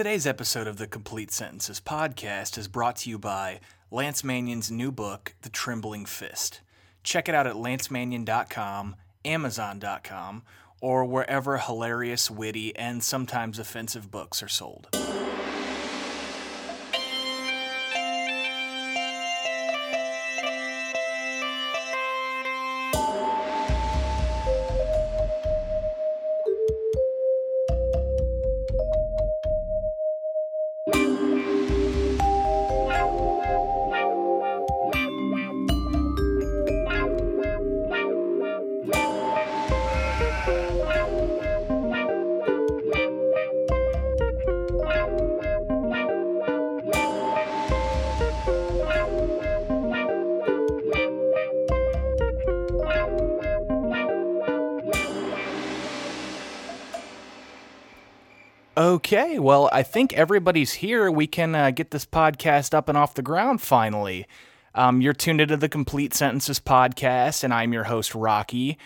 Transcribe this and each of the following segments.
Today's episode of the Complete Sentences podcast is brought to you by Lance Mannion's new book, The Trembling Fist. Check it out at lancemannion.com, amazon.com, or wherever hilarious, witty, and sometimes offensive books are sold. Well, I think everybody's here. We can uh, get this podcast up and off the ground finally. Um, you're tuned into the Complete Sentences podcast, and I'm your host, Rocky.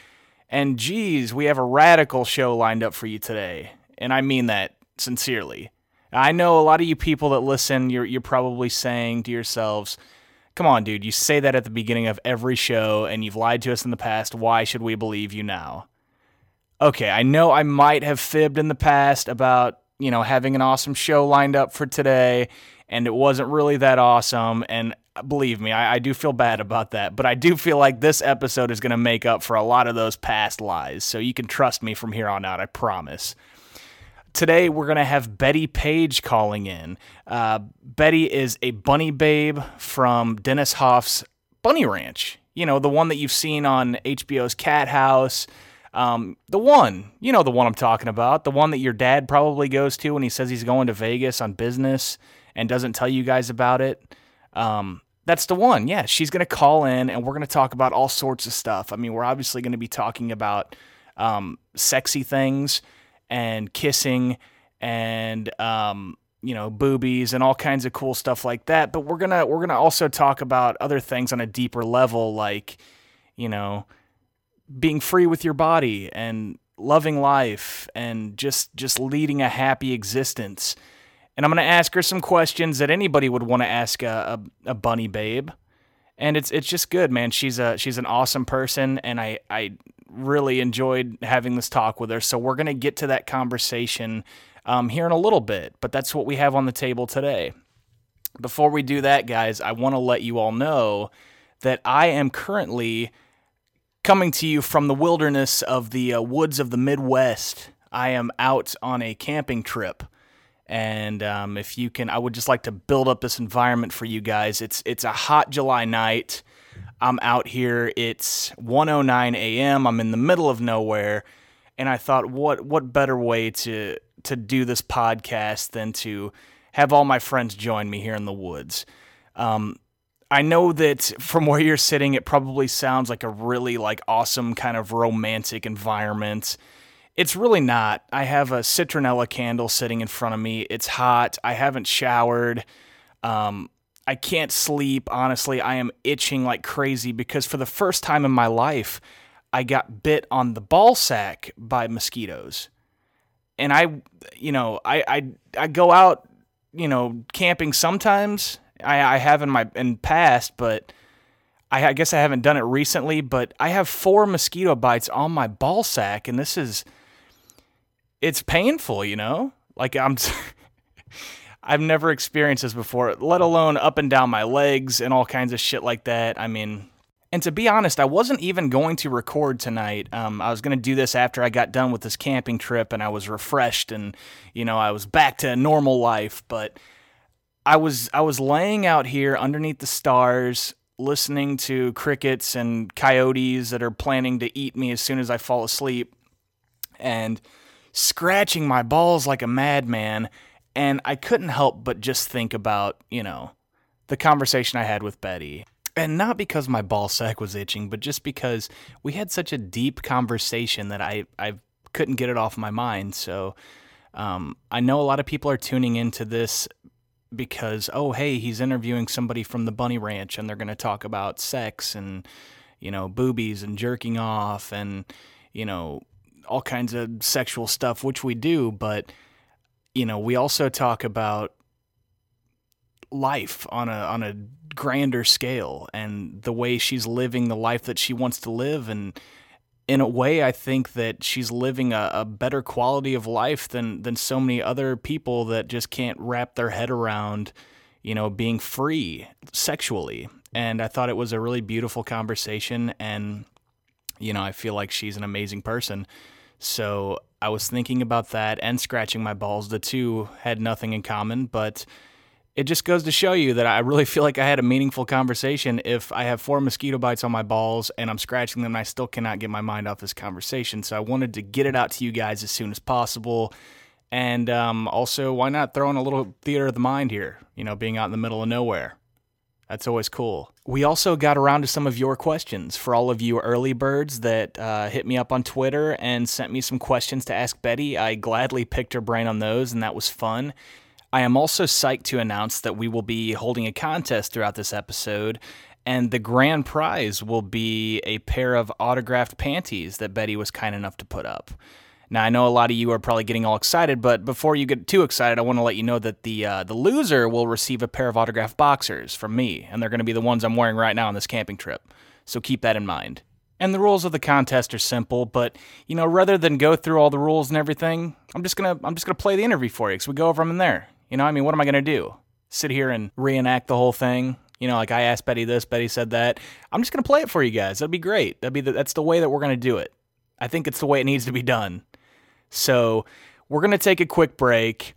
And geez, we have a radical show lined up for you today. And I mean that sincerely. I know a lot of you people that listen, you're, you're probably saying to yourselves, come on, dude, you say that at the beginning of every show, and you've lied to us in the past. Why should we believe you now? okay, I know I might have fibbed in the past about, you know, having an awesome show lined up for today, and it wasn't really that awesome. And believe me, I, I do feel bad about that. But I do feel like this episode is going to make up for a lot of those past lies. So you can trust me from here on out, I promise. Today, we're going to have Betty Page calling in. Uh, Betty is a bunny babe from Dennis Hof's Bunny Ranch. You know, the one that you've seen on HBO's Cathouse. Um, the one, you know, the one I'm talking about, the one that your dad probably goes to when he says he's going to Vegas on business and doesn't tell you guys about it. Um, that's the one. Yeah, she's going to call in and we're going to talk about all sorts of stuff. I mean, we're obviously going to be talking about um, sexy things and kissing and um, you know boobies and all kinds of cool stuff like that. But we're gonna we're gonna also talk about other things on a deeper level, like you know being free with your body and loving life and just just leading a happy existence. And I'm going to ask her some questions that anybody would want to ask a, a, a, bunny babe. And it's it's just good, man. She's a she's an awesome person and I I really enjoyed having this talk with her. So we're going to get to that conversation um, here in a little bit, but that's what we have on the table today. Before we do that, guys, I want to let you all know that I am currently Coming to you from the wilderness of the uh, woods of the Midwest, I am out on a camping trip. And um, if you can, I would just like to build up this environment for you guys. It's it's a hot July night. I'm out here. It's 1:09 a.m. I'm in the middle of nowhere, and I thought, what what better way to to do this podcast than to have all my friends join me here in the woods. Um, I know that from where you're sitting, it probably sounds like a really like awesome kind of romantic environment. It's really not. I have a citronella candle sitting in front of me. It's hot. I haven't showered. Um, I can't sleep. Honestly, I am itching like crazy because for the first time in my life, I got bit on the ball sack by mosquitoes. And I, you know, I, I, I go out, you know, camping sometimes I, I have in my in past, but I, I guess I haven't done it recently. But I have four mosquito bites on my ball sack, and this is it's painful, you know. Like I'm. I've never experienced this before, let alone up and down my legs and all kinds of shit like that. I mean, and to be honest, I wasn't even going to record tonight. Um, I was going to do this after I got done with this camping trip and I was refreshed and, you know, I was back to normal life. But I was I was laying out here underneath the stars, listening to crickets and coyotes that are planning to eat me as soon as I fall asleep, and scratching my balls like a madman. And I couldn't help but just think about, you know, the conversation I had with Betty. And not because my ball sack was itching, but just because we had such a deep conversation that I, I couldn't get it off my mind. So um, I know a lot of people are tuning into this because oh hey he's interviewing somebody from the bunny ranch and they're going to talk about sex and you know boobies and jerking off and you know all kinds of sexual stuff which we do but you know, we also talk about life on a on a grander scale and the way she's living the life that she wants to live and in a way I think that she's living a, a better quality of life than than so many other people that just can't wrap their head around you know being free sexually. And I thought it was a really beautiful conversation and you know I feel like she's an amazing person. So I was thinking about that and scratching my balls. The two had nothing in common but it just goes to show you that I really feel like I had a meaningful conversation if I have four mosquito bites on my balls and I'm scratching them and I still cannot get my mind off this conversation. So I wanted to get it out to you guys as soon as possible. And um, also, why not throw in a little theater of the mind here? You know, being out in the middle of nowhere. That's always cool. We also got around to some of your questions for all of you early birds that uh, hit me up on Twitter and sent me some questions to ask Betty. I gladly picked her brain on those, and that was fun. I am also psyched to announce that we will be holding a contest throughout this episode, and the grand prize will be a pair of autographed panties that Betty was kind enough to put up. Now I know a lot of you are probably getting all excited, but before you get too excited, I want to let you know that the uh, the loser will receive a pair of autographed boxers from me, and they're going to be the ones I'm wearing right now on this camping trip. So keep that in mind. And the rules of the contest are simple, but you know, rather than go through all the rules and everything, I'm just gonna I'm just gonna play the interview for you because we go over them in there. You know, I mean, what am I going to do? Sit here and reenact the whole thing? You know, like I asked Betty this, Betty said that. I'm just going to play it for you guys. That'd be great. That'd be the, that's the way that we're going to do it. I think it's the way it needs to be done. So, we're going to take a quick break.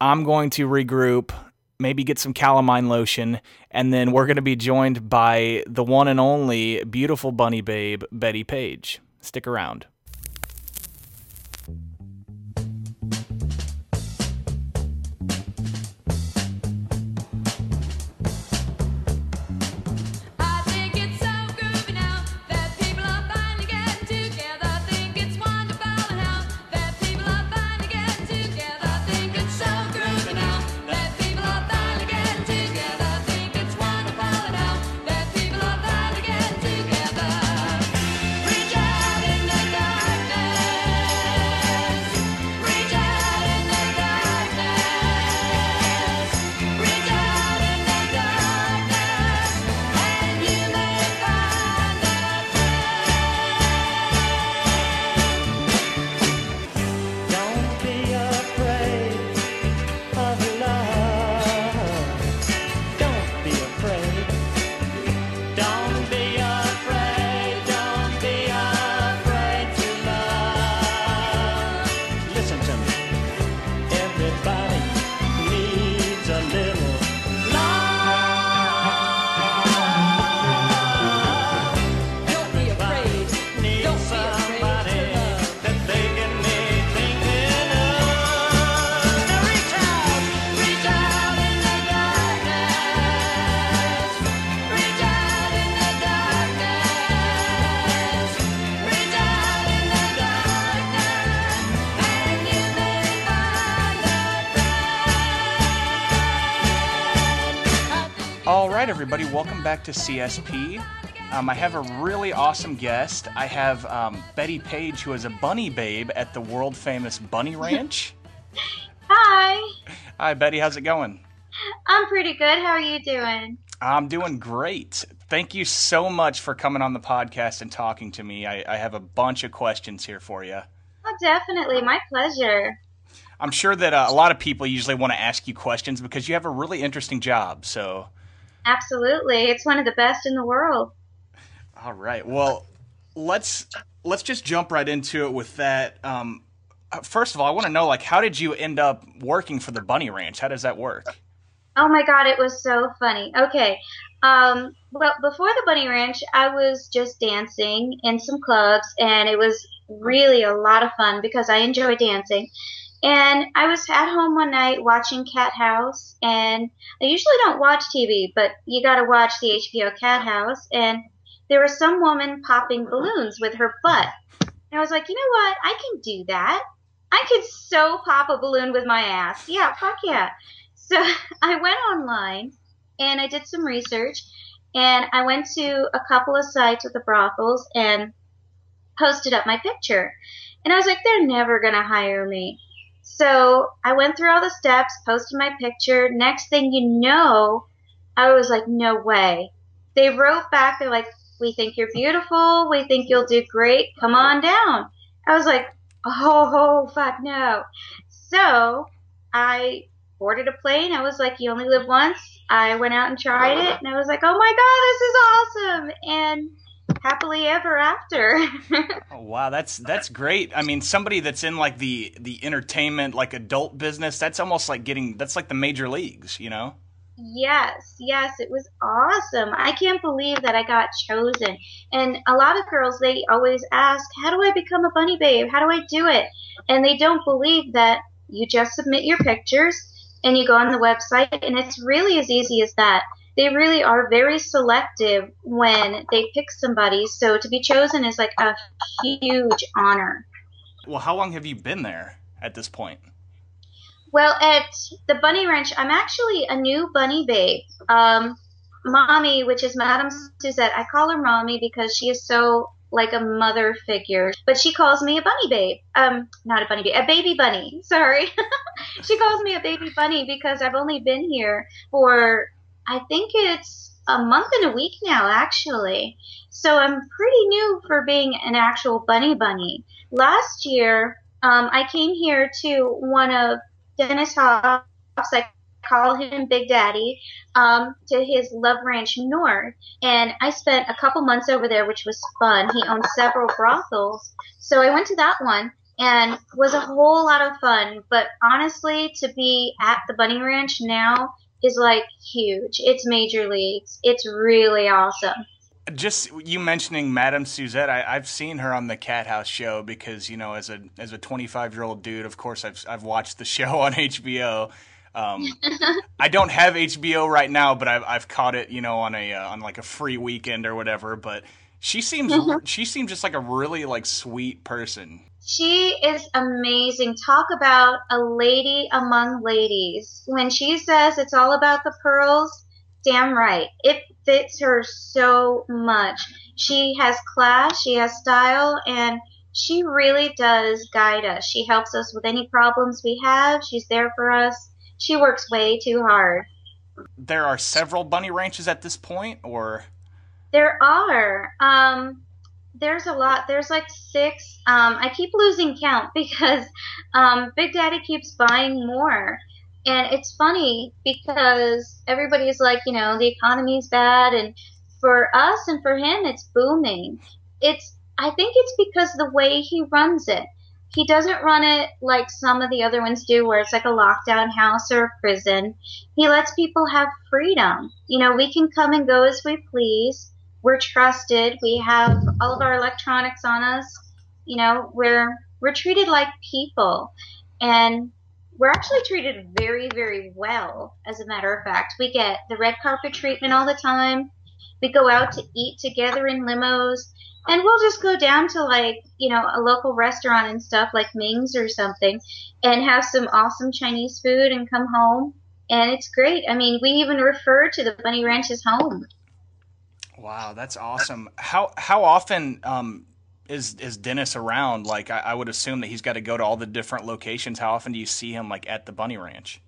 I'm going to regroup, maybe get some calamine lotion, and then we're going to be joined by the one and only beautiful bunny babe, Betty Page. Stick around. Right, everybody, welcome back to CSP. Um, I have a really awesome guest. I have um, Betty Page, who is a bunny babe at the world famous Bunny Ranch. Hi. Hi, Betty. How's it going? I'm pretty good. How are you doing? I'm doing great. Thank you so much for coming on the podcast and talking to me. I, I have a bunch of questions here for you. Oh, definitely. My pleasure. I'm sure that uh, a lot of people usually want to ask you questions because you have a really interesting job. So Absolutely. It's one of the best in the world. All right. Well, let's let's just jump right into it with that. Um, uh, first of all, I want to know like how did you end up working for the Bunny Ranch? How does that work? Oh my god, it was so funny. Okay. Um, well, before the Bunny Ranch, I was just dancing in some clubs, and it was really a lot of fun because I enjoy dancing. And I was at home one night watching Cathouse, and I usually don't watch TV, but you gotta watch the HBO Cathouse, and there was some woman popping balloons with her butt. And I was like, you know what? I can do that. I could so pop a balloon with my ass. Yeah, fuck yeah. So I went online and I did some research and I went to a couple of sites with the brothels and posted up my picture. And I was like, they're never to hire me. So I went through all the steps, posted my picture. Next thing you know, I was like, no way. They wrote back, they're like, we think you're beautiful. We think you'll do great. Come on down. I was like, oh, fuck no. So I boarded a plane. I was like, you only live once. I went out and tried it, and I was like, oh my god, this is awesome. And happily ever after. oh, wow, that's that's great. I mean, somebody that's in like the the entertainment like adult business, that's almost like getting that's like the major leagues, you know? Yes, yes, it was awesome. I can't believe that I got chosen. And a lot of girls they always ask, "How do I become a bunny babe? How do I do it?" And they don't believe that you just submit your pictures and you go on the website and it's really as easy as that they really are very selective when they pick somebody. So to be chosen is like a huge honor. Well, how long have you been there at this point? Well, at the Bunny Ranch, I'm actually a new bunny babe. Um, mommy, which is Madame Suzette, I call her mommy because she is so like a mother figure. But she calls me a bunny babe. Um, not a bunny babe, a baby bunny. Sorry. she calls me a baby bunny because I've only been here for I think it's a month and a week now, actually. So I'm pretty new for being an actual bunny bunny. Last year, um, I came here to one of Dennis Hof's, I call him Big Daddy, um, to his Love Ranch North. And I spent a couple months over there, which was fun. He owned several brothels. So I went to that one and was a whole lot of fun. But honestly, to be at the Bunny Ranch now is like huge. It's major leagues. It's really awesome. Just you mentioning Madame Suzette, I, have seen her on the Cathouse show because you know, as a as a 25 year old dude, of course, I've I've watched the show on HBO. Um, I don't have HBO right now, but I've I've caught it, you know, on a uh, on like a free weekend or whatever. But she seems she seems just like a really like sweet person. She is amazing. Talk about a lady among ladies. When she says it's all about the pearls, damn right. It fits her so much. She has class, she has style, and she really does guide us. She helps us with any problems we have. She's there for us. She works way too hard. There are several bunny ranches at this point, or? There are. Um, there's a lot. There's like six. Um, I keep losing count because um, Big Daddy keeps buying more. And it's funny because everybody's like, you know, the economy's bad, and for us and for him, it's booming. It's, I think it's because the way he runs it. He doesn't run it like some of the other ones do, where it's like a lockdown house or a prison. He lets people have freedom. You know, we can come and go as we please we're trusted. We have all of our electronics on us. You know, we're we're treated like people, and we're actually treated very, very well. As a matter of fact, we get the red carpet treatment all the time. We go out to eat together in limos, and we'll just go down to like you know a local restaurant and stuff like Ming's or something, and have some awesome Chinese food and come home. And it's great. I mean, we even refer to the Bunny Ranch as home. Wow, that's awesome. How how often um, is is Dennis around? Like, I, I would assume that he's got to go to all the different locations. How often do you see him like at the Bunny Ranch?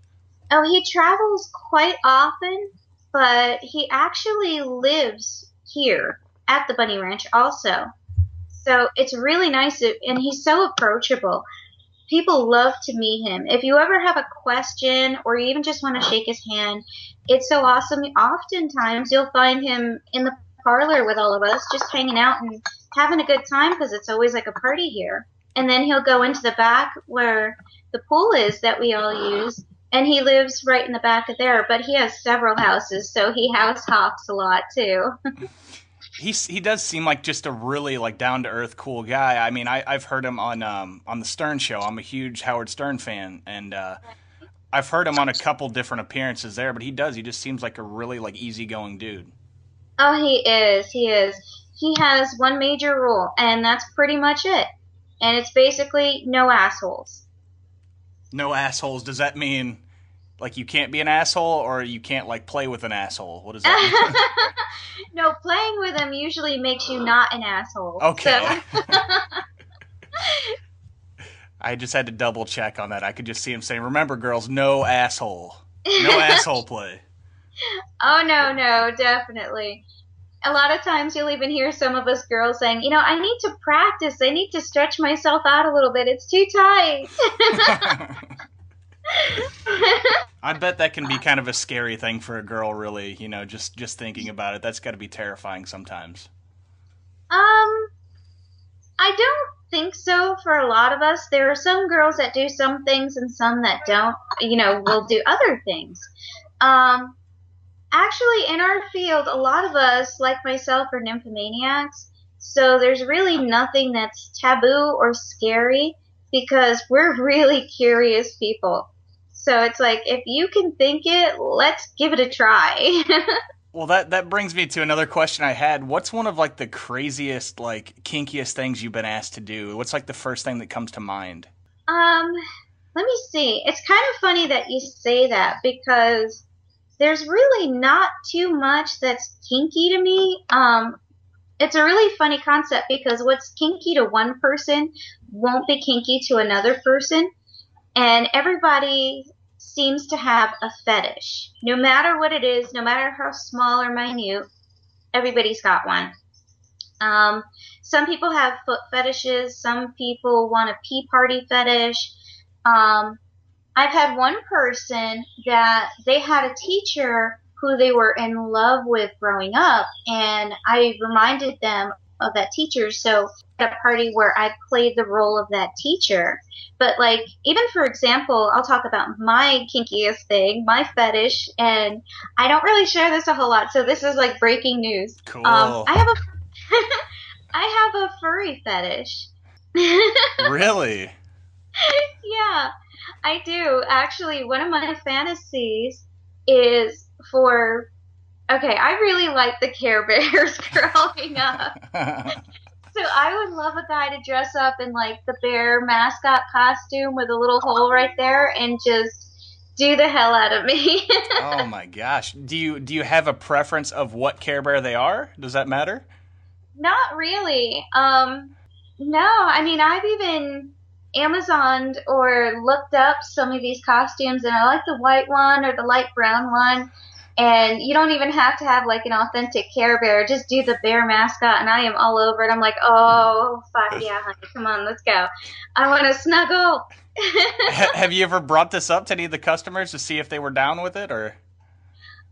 Oh, he travels quite often, but he actually lives here at the Bunny Ranch also. So it's really nice, and he's so approachable. People love to meet him. If you ever have a question or you even just want to shake his hand, it's so awesome. Oftentimes, you'll find him in the parlor with all of us, just hanging out and having a good time because it's always like a party here. And then he'll go into the back where the pool is that we all use, and he lives right in the back of there. But he has several houses, so he house hops a lot too. He's, he does seem like just a really like down to earth cool guy. I mean, I, I've heard him on um, on the Stern show. I'm a huge Howard Stern fan, and uh, I've heard him on a couple different appearances there. But he does. He just seems like a really like easygoing dude. Oh, he is. He is. He has one major rule, and that's pretty much it. And it's basically no assholes. No assholes. Does that mean like you can't be an asshole, or you can't like play with an asshole? What does that mean? no, playing with them usually makes you not an asshole. Okay. So. I just had to double check on that. I could just see him saying, "Remember, girls, no asshole, no asshole play." Oh no, no, definitely. A lot of times you'll even hear some of us girls saying, "You know, I need to practice. I need to stretch myself out a little bit. It's too tight." I bet that can be kind of a scary thing for a girl, really. You know, just just thinking about it, that's got to be terrifying sometimes. Um, I don't think so for a lot of us. There are some girls that do some things and some that don't, you know, will do other things. Um, actually, in our field, a lot of us, like myself, are nymphomaniacs. So there's really nothing that's taboo or scary because we're really curious people. So it's like, if you can think it, let's give it a try. Well, that that brings me to another question I had. What's one of like the craziest, like kinkiest things you've been asked to do? What's like the first thing that comes to mind? Um, let me see. It's kind of funny that you say that because there's really not too much that's kinky to me. Um, it's a really funny concept because what's kinky to one person won't be kinky to another person. And everybody seems to have a fetish. No matter what it is, no matter how small or minute, everybody's got one. Um, some people have foot fetishes. Some people want a pee party fetish. Um, I've had one person that they had a teacher who they were in love with growing up, and I reminded them of that teacher. So at a party where I played the role of that teacher. But like even for example, I'll talk about my kinkiest thing, my fetish, and I don't really share this a whole lot. So this is like breaking news. Cool. Um, I have a I have a furry fetish. really? yeah, I do. Actually, one of my fantasies is for okay, I really like the Care Bears growing up. so I would love a guy to dress up in like the bear mascot costume with a little hole right there and just do the hell out of me. oh my gosh. Do you do you have a preference of what Care Bear they are? Does that matter? Not really. Um no, I mean I've even Amazoned or looked up some of these costumes and I like the white one or the light brown one and you don't even have to have like an authentic Care Bear. Just do the bear mascot, and I am all over it. I'm like, oh fuck yeah, honey, come on, let's go. I want to snuggle. have you ever brought this up to any of the customers to see if they were down with it, or?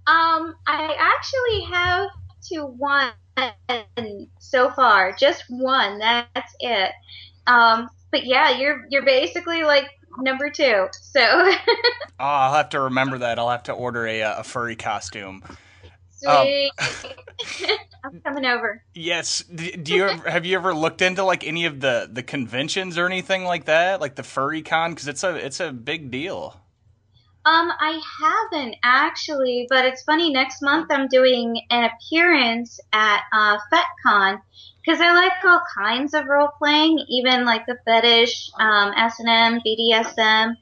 Um, I actually have to one so far, just one. That's it. Um, but yeah, you're you're basically like number two. So. oh, I'll have to remember that. I'll have to order a a furry costume. Sweet. Um, I'm coming over. Yes. Do you ever, have you ever looked into like any of the the conventions or anything like that, like the furry con? Because it's a it's a big deal. Um, I haven't actually, but it's funny. Next month, I'm doing an appearance at uh, FetCon because I like all kinds of role playing, even like the fetish, um, S&M, BDSM,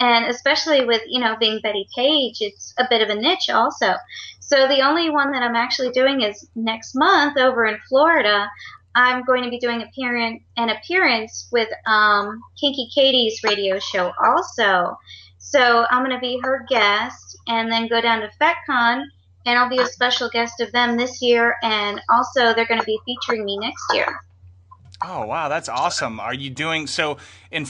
and especially with you know being Betty Page, it's a bit of a niche also. So the only one that I'm actually doing is next month over in Florida. I'm going to be doing appearance an appearance with um, Kinky Katie's radio show also. So I'm going to be her guest and then go down to FetCon and I'll be a special guest of them this year and also they're going to be featuring me next year. Oh wow, that's awesome! Are you doing so in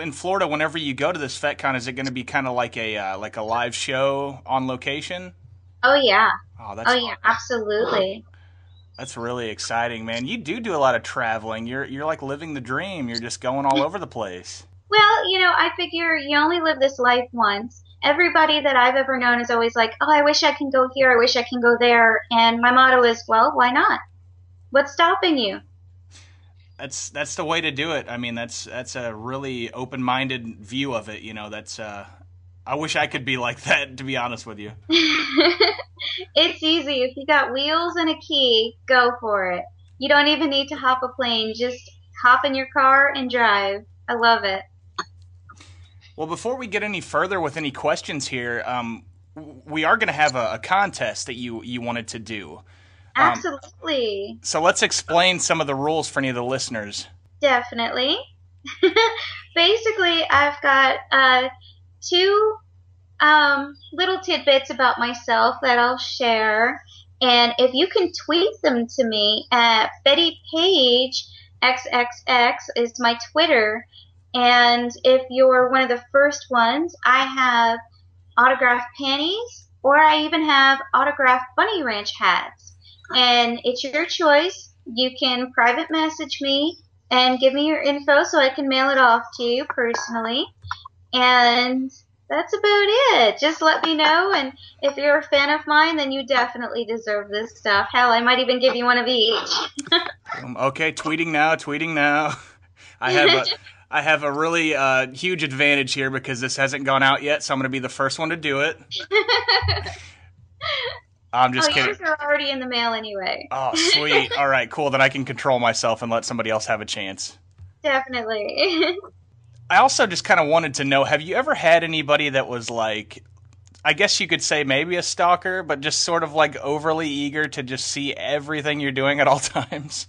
in Florida? Whenever you go to this FetCon, is it going to be kind of like a uh, like a live show on location? Oh yeah. Oh, that's oh yeah, absolutely. That's really exciting, man. You do do a lot of traveling. You're you're like living the dream. You're just going all over the place. Well, you know, I figure you only live this life once. Everybody that I've ever known is always like, oh, I wish I can go here, I wish I can go there. And my motto is, well, why not? What's stopping you? That's that's the way to do it. I mean, that's that's a really open-minded view of it. You know, that's. Uh, I wish I could be like that. To be honest with you, it's easy. If you got wheels and a key, go for it. You don't even need to hop a plane. Just hop in your car and drive. I love it. Well, before we get any further with any questions here, um, we are going to have a, a, contest that you you wanted to do. Um, Absolutely. So let's explain some of the rules for any of the listeners. Definitely. basically, I've got uh, two um, little tidbits about myself that I'll share. And if you can tweet them to me at Betty Page XXX is my Twitter. And if you're one of the first ones, I have autographed panties or I even have autographed Bunny Ranch hats. And it's your choice. You can private message me and give me your info so I can mail it off to you personally. And that's about it. Just let me know, and if you're a fan of mine, then you definitely deserve this stuff. Hell, I might even give you one of each. um, okay, tweeting now, tweeting now. I have a, I have a really uh, huge advantage here because this hasn't gone out yet, so I'm going to be the first one to do it. I'm just oh, kidding. Yours are already in the mail anyway. Oh, sweet. All right, cool. Then I can control myself and let somebody else have a chance. Definitely. I also just kind of wanted to know have you ever had anybody that was like, I guess you could say maybe a stalker, but just sort of like overly eager to just see everything you're doing at all times?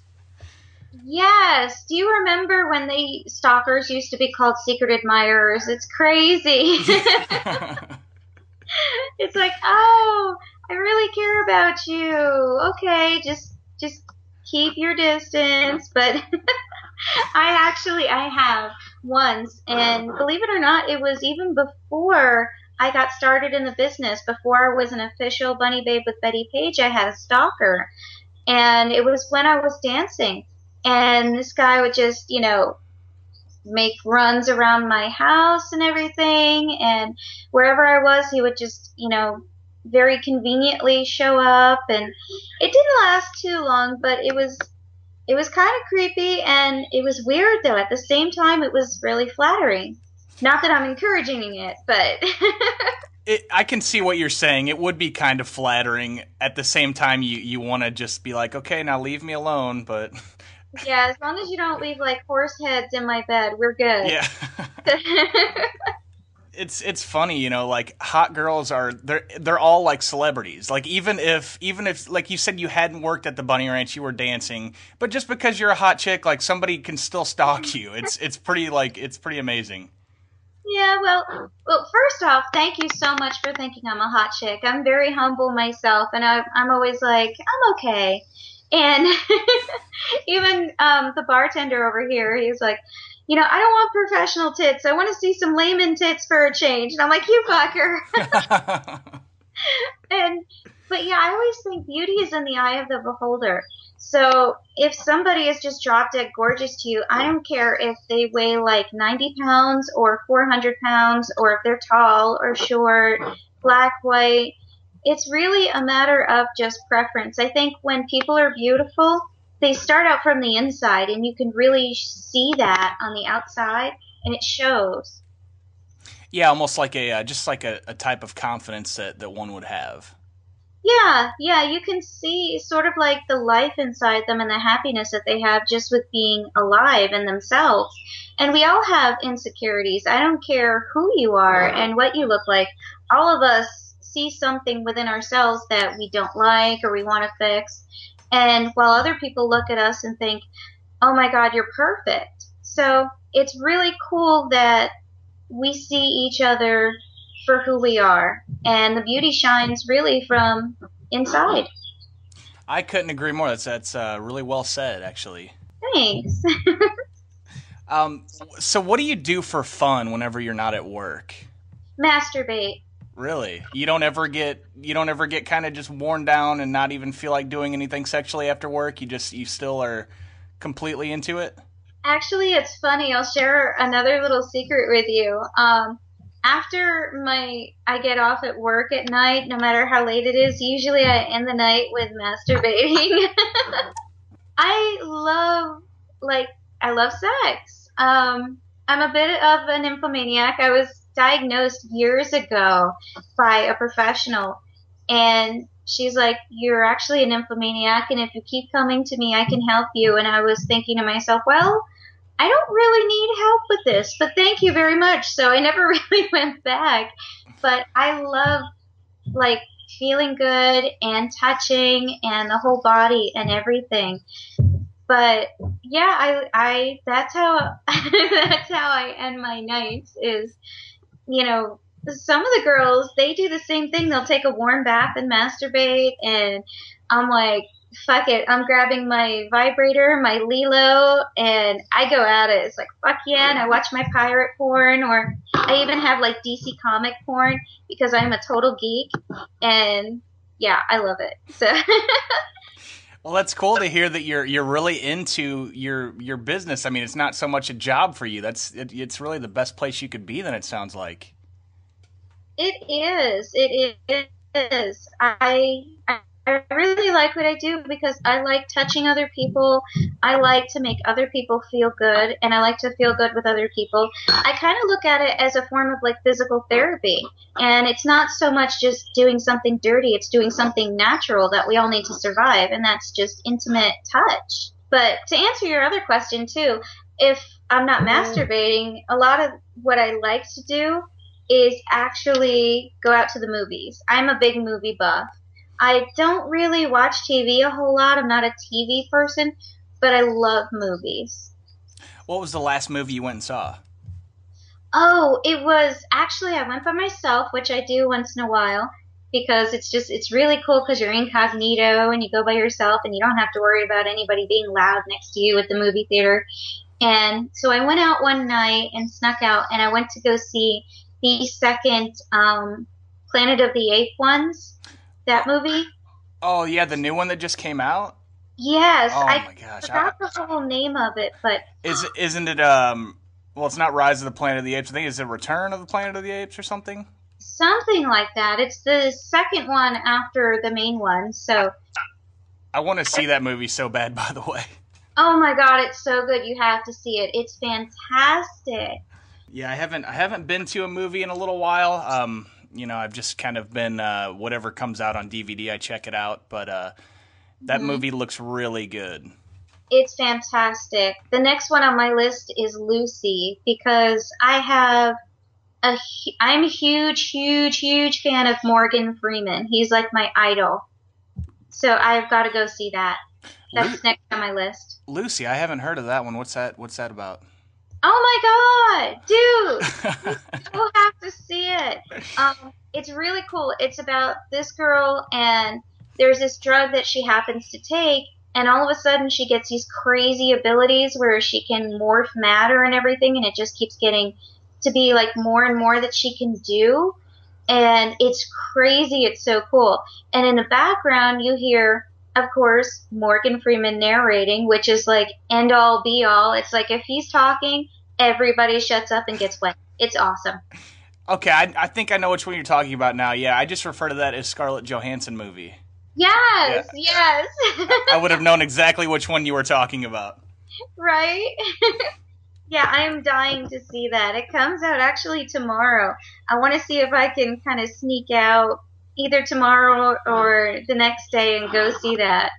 Yes. Do you remember when the stalkers used to be called secret admirers? It's crazy. it's like, oh, I really care about you. Okay, just just keep your distance. But I actually I have once, and uh-huh. believe it or not, it was even before I got started in the business. Before I was an official Bunny Babe with Betty Page, I had a stalker, and it was when I was dancing. And this guy would just, you know, make runs around my house and everything. And wherever I was, he would just, you know, very conveniently show up. And it didn't last too long, but it was it was kind of creepy and it was weird though. At the same time, it was really flattering. Not that I'm encouraging it, but. it, I can see what you're saying. It would be kind of flattering. At the same time, you, you want to just be like, okay, now leave me alone, but. yeah, as long as you don't leave like horse heads in my bed, we're good. Yeah. it's it's funny, you know, like hot girls are they're they're all like celebrities. Like even if even if like you said you hadn't worked at the Bunny Ranch, you were dancing, but just because you're a hot chick, like somebody can still stalk you. It's it's pretty like it's pretty amazing. Yeah, well, well, first off, thank you so much for thinking I'm a hot chick. I'm very humble myself, and I, I'm always like, I'm okay. And even um, the bartender over here, he's like, you know, I don't want professional tits. I want to see some layman tits for a change. And I'm like, you fucker. and, but yeah, I always think beauty is in the eye of the beholder. So if somebody is just drop dead gorgeous to you, I don't care if they weigh like 90 pounds or 400 pounds or if they're tall or short, black, white. It's really a matter of just preference. I think when people are beautiful, they start out from the inside, and you can really see that on the outside, and it shows. Yeah, almost like a uh, just like a, a type of confidence that, that one would have. Yeah, yeah, you can see sort of like the life inside them and the happiness that they have just with being alive in themselves. And we all have insecurities. I don't care who you are and what you look like. All of us see something within ourselves that we don't like or we want to fix. And while other people look at us and think, oh my God, you're perfect. So it's really cool that we see each other for who we are. And the beauty shines really from inside. I couldn't agree more. That's that's uh, really well said, actually. Thanks. um, so, what do you do for fun whenever you're not at work? Masturbate. Really? You don't ever get you don't ever get kind of just worn down and not even feel like doing anything sexually after work? You just you still are completely into it? Actually, it's funny. I'll share another little secret with you. Um, after my I get off at work at night, no matter how late it is, usually I end the night with masturbating. I love like I love sex. Um, I'm a bit of an nymphomaniac. I was diagnosed years ago by a professional, and she's like, "You're actually a nymphomaniac, and if you keep coming to me, I can help you." And I was thinking to myself, well. I don't really need help with this, but thank you very much. So I never really went back. But I love like feeling good and touching and the whole body and everything. but yeah, I I that's how that's how I end my nights is, you know, some of the girls they do the same thing. They'll take a warm bath and masturbate, and I'm like, fuck it, I'm grabbing my vibrator, my Lelo, and I go at it. It's like fuck yeah, and I watch my pirate porn, or I even have like DC comic porn because I'm a total geek, and yeah, I love it. So. Well, that's cool to hear that you're you're really into your your business. I mean, it's not so much a job for you. That's it, it's really the best place you could be. Then it sounds like. It is. It is. I I really like what I do because I like touching other people. I like to make other people feel good, and I like to feel good with other people. I kind of look at it as a form of like physical therapy, and it's not so much just doing something dirty, it's doing something natural that we all need to survive, and that's just intimate touch. But to answer your other question, too, if I'm not mm-hmm. masturbating, a lot of what I like to do is actually go out to the movies. I'm a big movie buff. I don't really watch TV a whole lot. I'm not a TV person, but I love movies. What was the last movie you went and saw? Oh, it was actually I went by myself, which I do once in a while because it's just it's really cool because you're incognito and you go by yourself and you don't have to worry about anybody being loud next to you at the movie theater. And so I went out one night and snuck out and I went to go see the second um, Planet of the Apes ones that movie? Oh yeah, the new one that just came out. Yes, oh I my gosh, forgot I, the whole name of it, but is isn't it um? Well, it's not Rise of the Planet of the Apes. I think it's a Return of the Planet of the Apes or something. Something like that. It's the second one after the main one. So I want to see that movie so bad. By the way. Oh my god, it's so good. You have to see it. It's fantastic. Yeah, I haven't I haven't been to a movie in a little while. Um, you know, I've just kind of been uh, whatever comes out on DVD, I check it out. But uh, that mm-hmm. movie looks really good. It's fantastic. The next one on my list is Lucy because I have a I'm a huge, huge, huge fan of Morgan Freeman. He's like my idol. So I've got to go see that. That's Lu- next on my list. Lucy, I haven't heard of that one. What's that? What's that about? Oh my god, dude! you have to see it. Um, it's really cool. It's about this girl, and there's this drug that she happens to take, and all of a sudden she gets these crazy abilities where she can morph matter and everything, and it just keeps getting to be like more and more that she can do. And it's crazy. It's so cool. And in the background, you hear of course, Morgan Freeman narrating, which is like end all be all. It's like if he's talking, everybody shuts up and gets wet. It's awesome. Okay, I, I think I know which one you're talking about now. Yeah, I just refer to that as Scarlett Johansson movie. Yes, yeah. yes. I would have known exactly which one you were talking about. Right? yeah, I'm dying to see that. It comes out actually tomorrow. I want to see if I can kind of sneak out either tomorrow or the next day and go see that.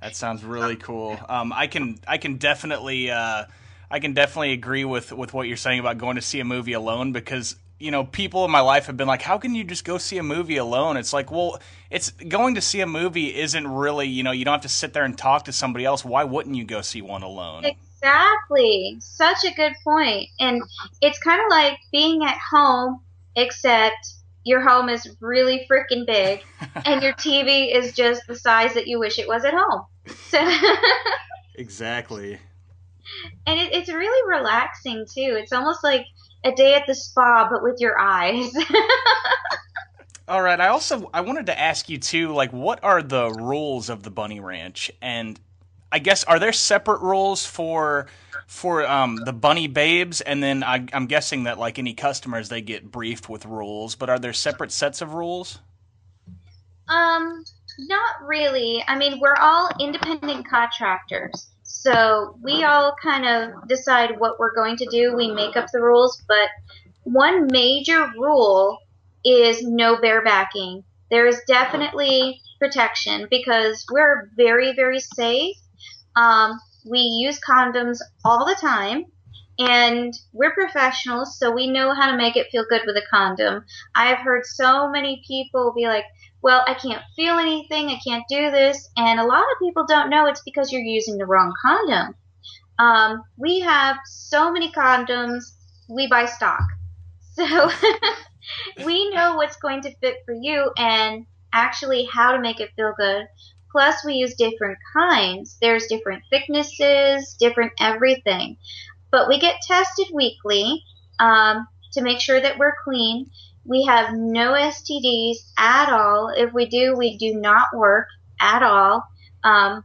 That sounds really cool. Um, I can I can definitely uh, I can definitely agree with with what you're saying about going to see a movie alone because you know people in my life have been like, how can you just go see a movie alone? It's like, well, it's going to see a movie isn't really you know you don't have to sit there and talk to somebody else. Why wouldn't you go see one alone? Exactly, such a good point. And it's kind of like being at home, except your home is really freaking big and your TV is just the size that you wish it was at home. So exactly. And it, it's really relaxing too. It's almost like a day at the spa, but with your eyes. All right. I also I wanted to ask you too, like, what are the rules of the Bunny Ranch? And I guess are there separate rules for for um, the bunny babes, and then I, I'm guessing that like any customers, they get briefed with rules. But are there separate sets of rules? Um, not really. I mean, we're all independent contractors. So we all kind of decide what we're going to do. We make up the rules, but one major rule is no barebacking. There is definitely protection because we're very, very safe. Um, we use condoms all the time. And we're professionals, so we know how to make it feel good with a condom. I have heard so many people be like, well, I can't feel anything, I can't do this. And a lot of people don't know it's because you're using the wrong condom. Um, we have so many condoms, we buy stock. So we know what's going to fit for you and actually how to make it feel good. Plus, we use different kinds. There's different thicknesses, different everything. But we get tested weekly um, to make sure that we're clean. We have no STDs at all. If we do, we do not work at all. Um,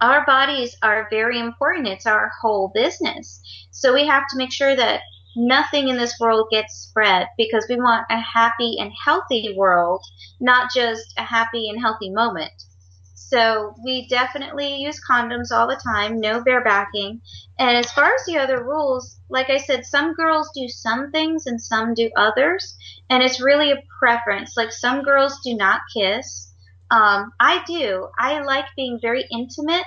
our bodies are very important. It's our whole business. So we have to make sure that nothing in this world gets spread because we want a happy and healthy world, not just a happy and healthy moment. So we definitely use condoms all the time, no barebacking. And as far as the other rules, like I said, some girls do some things and some do others. And it's really a preference. Like some girls do not kiss. Um, I do. I like being very intimate,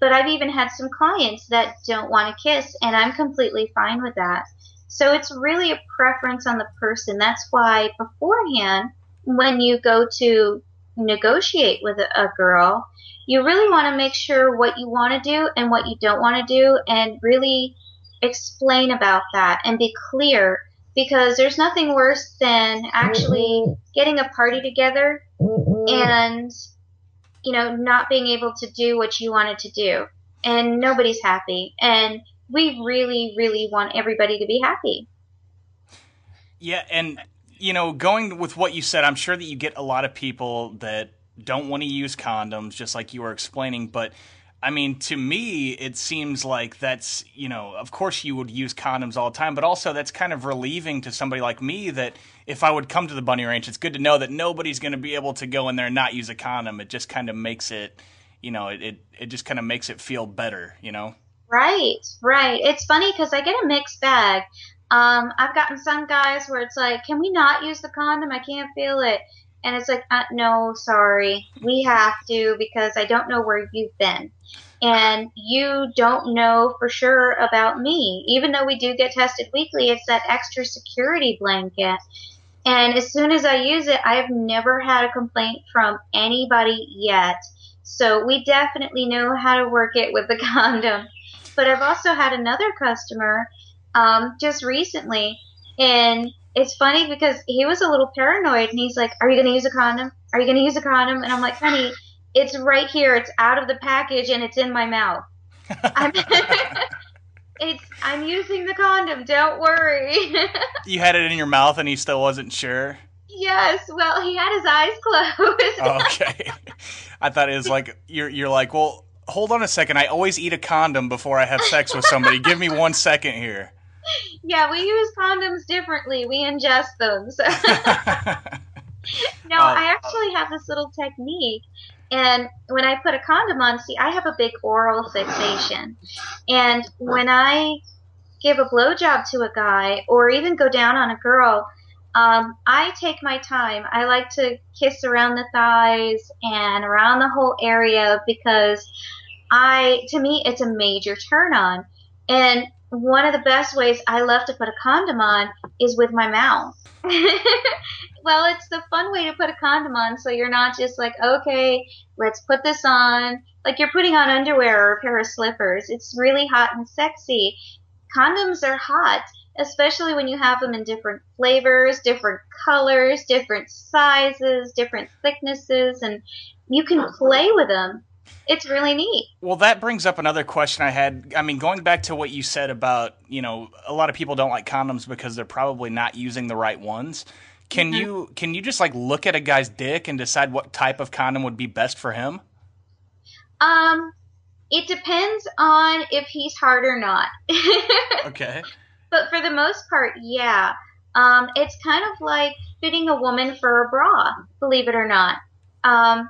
but I've even had some clients that don't want to kiss, and I'm completely fine with that. So it's really a preference on the person. That's why beforehand, when you go to negotiate with a, a girl, you really want to make sure what you want to do and what you don't want to do and really explain about that and be clear because there's nothing worse than actually mm-hmm. getting a party together mm-hmm. and you know not being able to do what you wanted to do and nobody's happy and we really, really want everybody to be happy. Yeah, and you know, going with what you said, I'm sure that you get a lot of people that don't want to use condoms, just like you were explaining. But I mean, to me, it seems like that's, you know, of course you would use condoms all the time, but also that's kind of relieving to somebody like me that if I would come to the bunny ranch, it's good to know that nobody's going to be able to go in there and not use a condom. It just kind of makes it, you know, it, it, it just kind of makes it feel better, you know? Right, right. It's funny because I get a mixed bag. Um, I've gotten some guys where it's like, can we not use the condom? I can't feel it. And it's like, uh, no, sorry. We have to because I don't know where you've been. And you don't know for sure about me. Even though we do get tested weekly, it's that extra security blanket. And as soon as I use it, I've never had a complaint from anybody yet. So we definitely know how to work it with the condom. But I've also had another customer um, just recently, and it's funny because he was a little paranoid, and he's like, "Are you going to use a condom? Are you going to use a condom?" And I'm like, "Honey, it's right here. It's out of the package, and it's in my mouth. I'm, it's I'm using the condom. Don't worry." you had it in your mouth, and he still wasn't sure. Yes, well, he had his eyes closed. okay, I thought it was like you're you're like, well, hold on a second. I always eat a condom before I have sex with somebody. Give me one second here. Yeah, we use condoms differently. We ingest them. So. no, uh, I actually have this little technique. And when I put a condom on, see, I have a big oral fixation. And when I give a blowjob to a guy or even go down on a girl, um, I take my time. I like to kiss around the thighs and around the whole area because I, to me, it's a major turn on. And one of the best ways I love to put a condom on is with my mouth. well, it's the fun way to put a condom on so you're not just like, okay, let's put this on. Like you're putting on underwear or a pair of slippers. It's really hot and sexy. Condoms are hot, especially when you have them in different flavors, different colors, different sizes, different thicknesses, and you can play with them it's really neat. Well, that brings up another question I had. I mean, going back to what you said about, you know, a lot of people don't like condoms because they're probably not using the right ones. Can mm-hmm. you can you just like look at a guy's dick and decide what type of condom would be best for him? Um, it depends on if he's hard or not. okay. But for the most part, yeah. Um, it's kind of like fitting a woman for a bra, believe it or not. Um,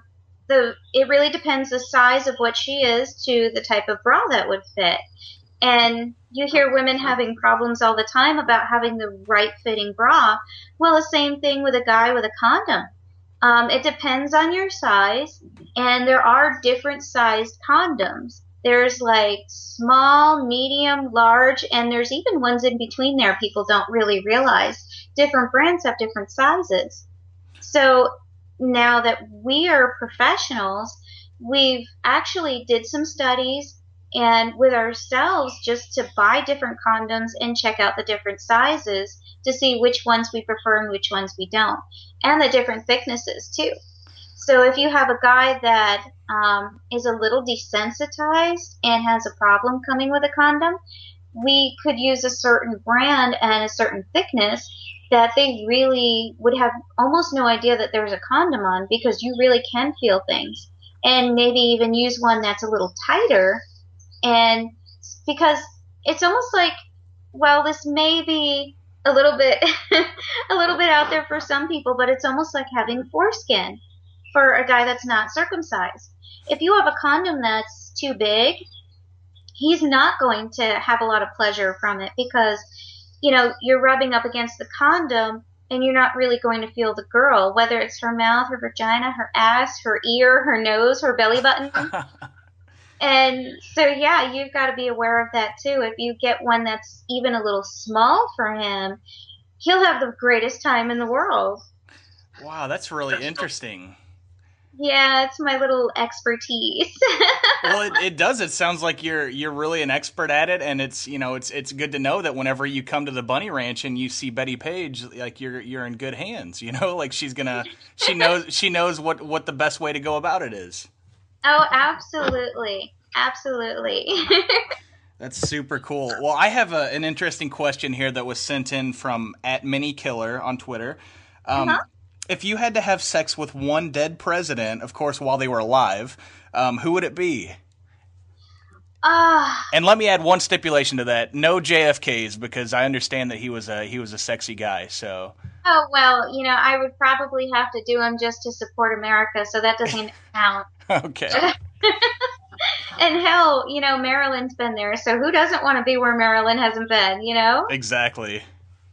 the it really depends the size of what she is to the type of bra that would fit. And you hear women having problems all the time about having the right fitting bra. Well, the same thing with a guy with a condom. Um, it depends on your size, and there are different sized condoms. There's like small, medium, large, and there's even ones in between there people don't really realize. Different brands have different sizes. So now that we are professionals, we've actually did some studies and with ourselves just to buy different condoms and check out the different sizes to see which ones we prefer and which ones we don't. And the different thicknesses too. So if you have a guy that um, is a little desensitized and has a problem coming with a condom we could use a certain brand and a certain thickness that they really would have almost no idea that there's a condom on because you really can feel things. And maybe even use one that's a little tighter. And because it's almost like well this may be a little bit a little bit out there for some people but it's almost like having foreskin for a guy that's not circumcised. If you have a condom that's too big he's not going to have a lot of pleasure from it because you know you're rubbing up against the condom and you're not really going to feel the girl whether it's her mouth her vagina her ass her ear her nose her belly button And so, yeah, you've got to be aware of that too. If you get one that's even a little small for him, he'll have the greatest time in the world. Wow, that's really interesting. Yeah, it's my little expertise. well, it, it does. It sounds like you're you're really an expert at it, and it's you know it's it's good to know that whenever you come to the Bunny Ranch and you see Betty Page, like you're you're in good hands. You know, like she's gonna she knows she knows what what the best way to go about it is. Oh, absolutely. Absolutely. That's super cool. Well, I have a, an interesting question here that was sent in from at Mini Killer on Twitter. Um, uh-huh. If you had to have sex with one dead president, of course, while they were alive, um, who would it be? Uh, and let me add one stipulation to that: no JFKs, because I understand that he was a he was a sexy guy. So. Oh well, you know, I would probably have to do him just to support America, so that doesn't count. okay. and hell, you know, Marilyn's been there, so who doesn't want to be where Marilyn hasn't been, you know? Exactly.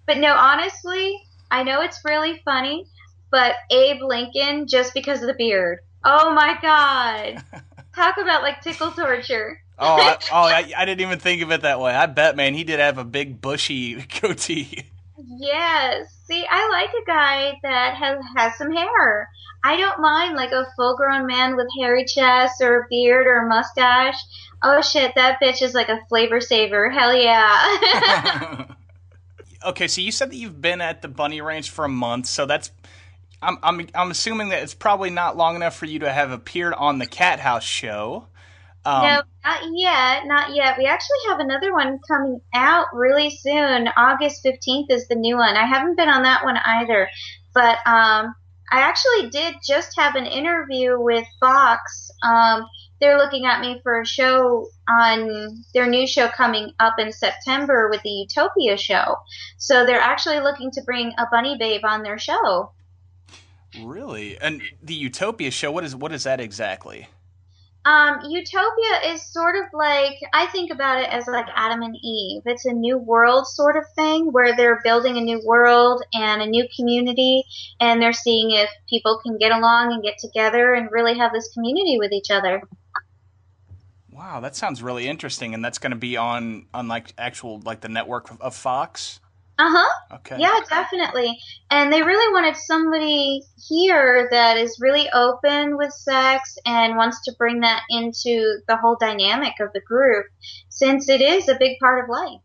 But no, honestly, I know it's really funny, but Abe Lincoln just because of the beard. Oh my god. Talk about like tickle torture. oh, I, oh, I, I, didn't even think of it that way. I bet, man, he did have a big bushy goatee. Yes. See, I like a guy that has has some hair. I don't mind like a full grown man with hairy chest or a beard or a mustache. Oh shit, that bitch is like a flavor saver. Hell yeah. okay, so you said that you've been at the bunny ranch for a month, so that's I'm I'm I'm assuming that it's probably not long enough for you to have appeared on the Cathouse show. Um, no, not yet, not yet. We actually have another one coming out really soon. August 15th is the new one. I haven't been on that one either, but um, I actually did just have an interview with Fox. Um, they're looking at me for a show on their new show coming up in September with the Utopia show. So they're actually looking to bring a bunny babe on their show. Really? And the Utopia show, what is what is that exactly? Um, Utopia is sort of like I think about it as like Adam and Eve. It's a new world sort of thing where they're building a new world and a new community, and they're seeing if people can get along and get together and really have this community with each other. Wow, that sounds really interesting, and that's going to be on on like actual like the network of, of Fox. Uh huh. Okay. Yeah, definitely. And they really wanted somebody here that is really open with sex and wants to bring that into the whole dynamic of the group, since it is a big part of life.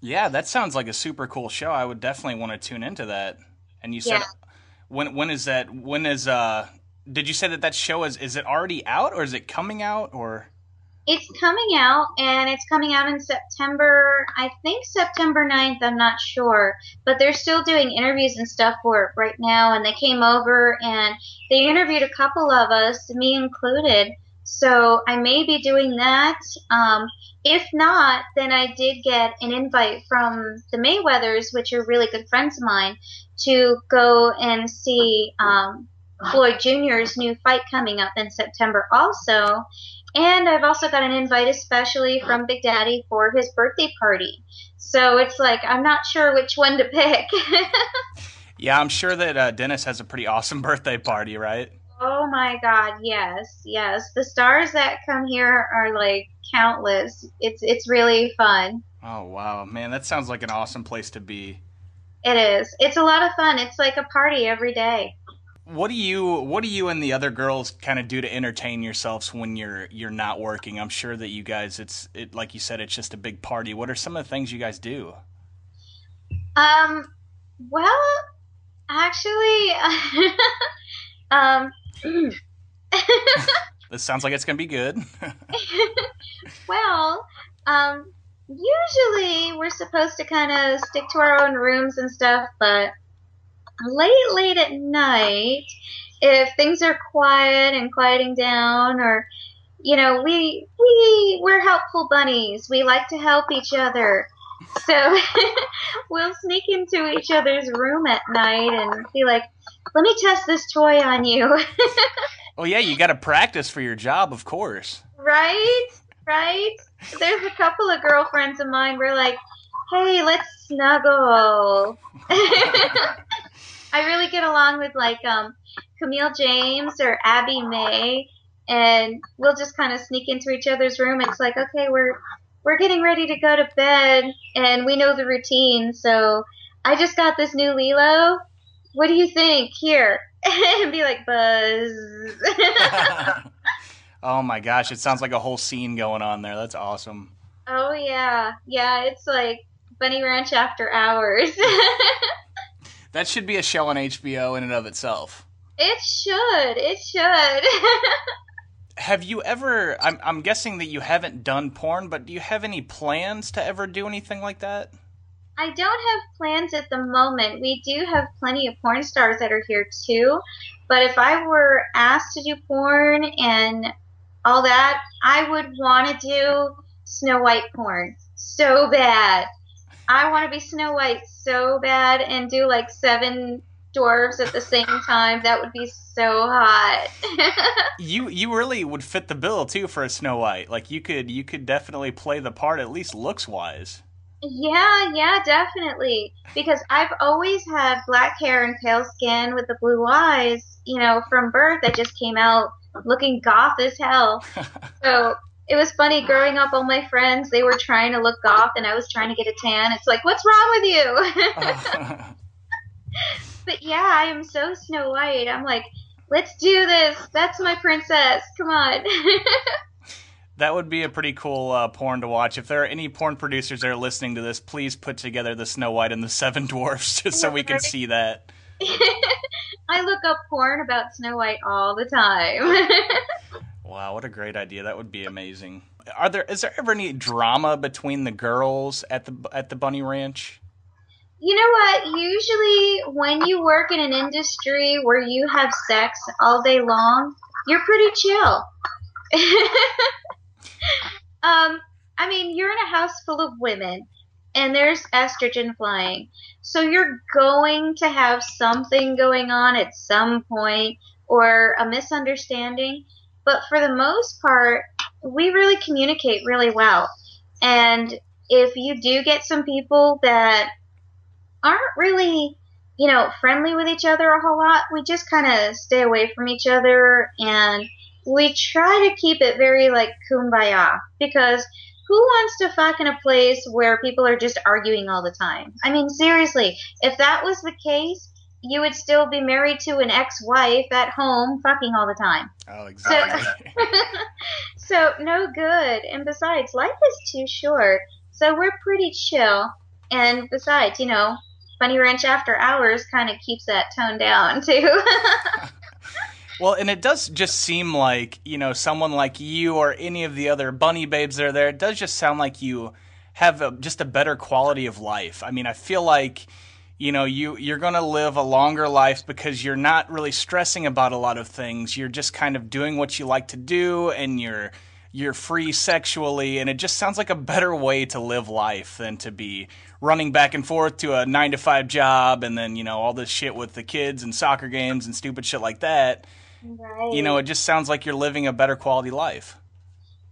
Yeah, that sounds like a super cool show. I would definitely want to tune into that. And you said, yeah. when when is that? When is uh? Did you say that that show is is it already out or is it coming out or? It's coming out, and it's coming out in September. I think September 9th. I'm not sure, but they're still doing interviews and stuff for it right now. And they came over and they interviewed a couple of us, me included. So I may be doing that. Um, if not, then I did get an invite from the Mayweathers, which are really good friends of mine, to go and see um, Floyd Jr.'s new fight coming up in September also. And I've also got an invite especially from Big Daddy for his birthday party. So it's like, I'm not sure which one to pick. yeah, I'm sure that uh, Dennis has a pretty awesome birthday party, right? Oh my God, yes, yes. The stars that come here are like countless. It's it's really fun. Oh wow, man, that sounds like an awesome place to be. It is. It's a lot of fun. It's like a party every day. What do you what do you and the other girls kind of do to entertain yourselves when you're you're not working? I'm sure that you guys it's it like you said it's just a big party. What are some of the things you guys do? Um well, actually um This sounds like it's going to be good. well, um usually we're supposed to kind of stick to our own rooms and stuff, but late, late at night, if things are quiet and quieting down, or you know, we we we're helpful bunnies. We like to help each other. So we'll sneak into each other's room at night and be like, "Let me test this toy on you." oh yeah, you got to practice for your job, of course. Right, right. There's a couple of girlfriends of mine. We're like, "Hey, let's snuggle." I really get along with like um, Camille James or Abby May, and we'll just kind of sneak into each other's room. It's like, okay, we're we're getting ready to go to bed, and we know the routine. So I just got this new Lelo. What do you think? Here, and be like Buzz. oh my gosh, it sounds like a whole scene going on there. That's awesome. Oh yeah, yeah. It's like Bunny Ranch after hours. That should be a show on HBO in and of itself. It should. It should. have you ever? I'm, I'm guessing that you haven't done porn, but do you have any plans to ever do anything like that? I don't have plans at the moment. We do have plenty of porn stars that are here too. But if I were asked to do porn and all that, I would want to do Snow White porn so bad. I want to be Snow White so bad and do like seven dwarves at the same time. That would be so hot. you you really would fit the bill too for a Snow White. Like you could you could definitely play the part at least looks wise. Yeah, yeah, definitely. Because I've always had black hair and pale skin with the blue eyes, you know, from birth. I just came out looking goth as hell. so it was funny growing up. All my friends they were trying to look goth, and I was trying to get a tan. It's like, what's wrong with you? but yeah, I am so Snow White. I'm like, let's do this. That's my princess. Come on. that would be a pretty cool uh, porn to watch. If there are any porn producers that are listening to this, please put together the Snow White and the Seven Dwarfs just so we can see that. I look up porn about Snow White all the time. Wow, what a great idea! That would be amazing. Are there is there ever any drama between the girls at the at the Bunny Ranch? You know what? Usually, when you work in an industry where you have sex all day long, you're pretty chill. um, I mean, you're in a house full of women, and there's estrogen flying, so you're going to have something going on at some point, or a misunderstanding. But for the most part, we really communicate really well. And if you do get some people that aren't really, you know, friendly with each other a whole lot, we just kind of stay away from each other and we try to keep it very like kumbaya because who wants to fuck in a place where people are just arguing all the time? I mean, seriously, if that was the case, you would still be married to an ex-wife at home fucking all the time. Oh, exactly. So, so no good. And besides, life is too short. So we're pretty chill. And besides, you know, Bunny Ranch After Hours kind of keeps that tone down too. well, and it does just seem like, you know, someone like you or any of the other bunny babes that are there, it does just sound like you have a, just a better quality of life. I mean, I feel like you know you you're going to live a longer life because you're not really stressing about a lot of things. You're just kind of doing what you like to do and you're you're free sexually. And it just sounds like a better way to live life than to be running back and forth to a 9 to 5 job and then you know all this shit with the kids and soccer games and stupid shit like that. Right. you know it just sounds like you're living a better quality life.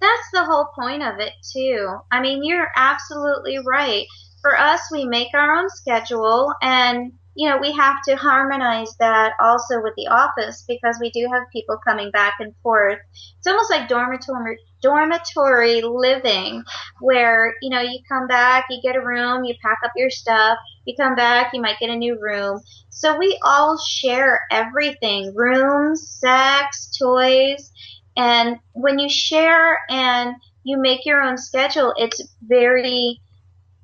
That's the whole point of it too. I mean you're absolutely right for us, we make our own schedule and you know, we have to harmonize that also with the office because we do have people coming back and forth. It's almost like dormitory dormitory living where, you know, you come back, you get a room, you pack up your stuff, you come back, you might get a new room. So we all share everything, rooms, sex, toys, and when you share and you make your own schedule, it's very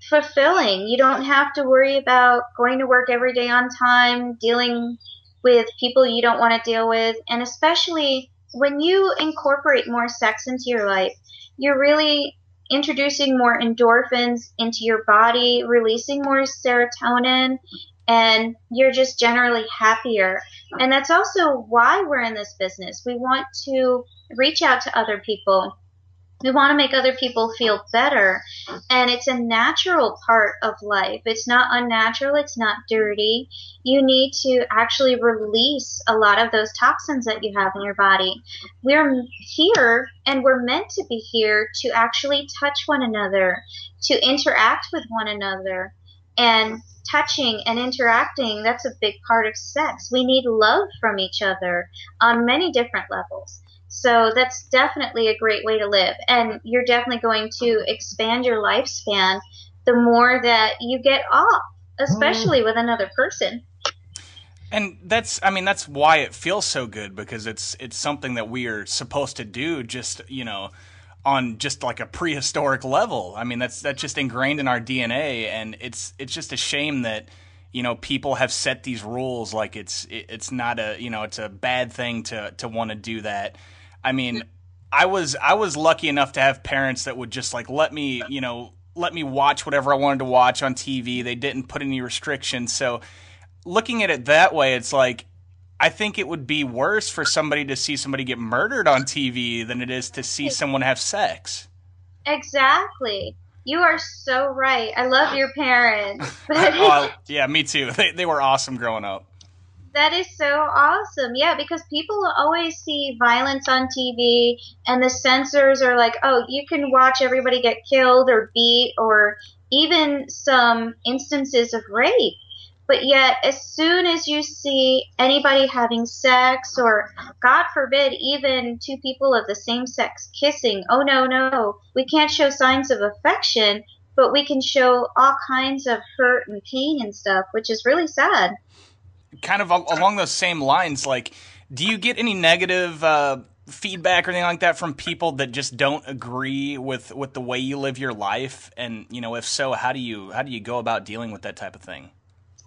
fulfilling. You don't have to worry about going to work every day on time, dealing with people you don't want to deal with, and especially when you incorporate more sex into your life, you're really introducing more endorphins into your body, releasing more serotonin, and you're just generally happier. And that's also why we're in this business. We want to reach out to other people we want to make other people feel better. And it's a natural part of life. It's not unnatural. It's not dirty. You need to actually release a lot of those toxins that you have in your body. We're here and we're meant to be here to actually touch one another, to interact with one another. And touching and interacting, that's a big part of sex. We need love from each other on many different levels. So that's definitely a great way to live. And you're definitely going to expand your lifespan the more that you get off, especially mm. with another person. And that's I mean that's why it feels so good because it's it's something that we are supposed to do just, you know, on just like a prehistoric level. I mean that's that's just ingrained in our DNA and it's it's just a shame that you know people have set these rules like it's it's not a you know it's a bad thing to to want to do that I mean, I was I was lucky enough to have parents that would just like let me, you know, let me watch whatever I wanted to watch on TV. They didn't put any restrictions. So looking at it that way, it's like I think it would be worse for somebody to see somebody get murdered on TV than it is to see someone have sex. Exactly. You are so right. I love your parents. oh, yeah, me too. They, they were awesome growing up. That is so awesome. Yeah, because people always see violence on TV and the censors are like, oh, you can watch everybody get killed or beat or even some instances of rape. But yet, as soon as you see anybody having sex or, God forbid, even two people of the same sex kissing, oh no, no, we can't show signs of affection, but we can show all kinds of hurt and pain and stuff, which is really sad kind of along those same lines, like, do you get any negative uh, feedback or anything like that from people that just don't agree with with the way you live your life? And you know, if so, how do you how do you go about dealing with that type of thing?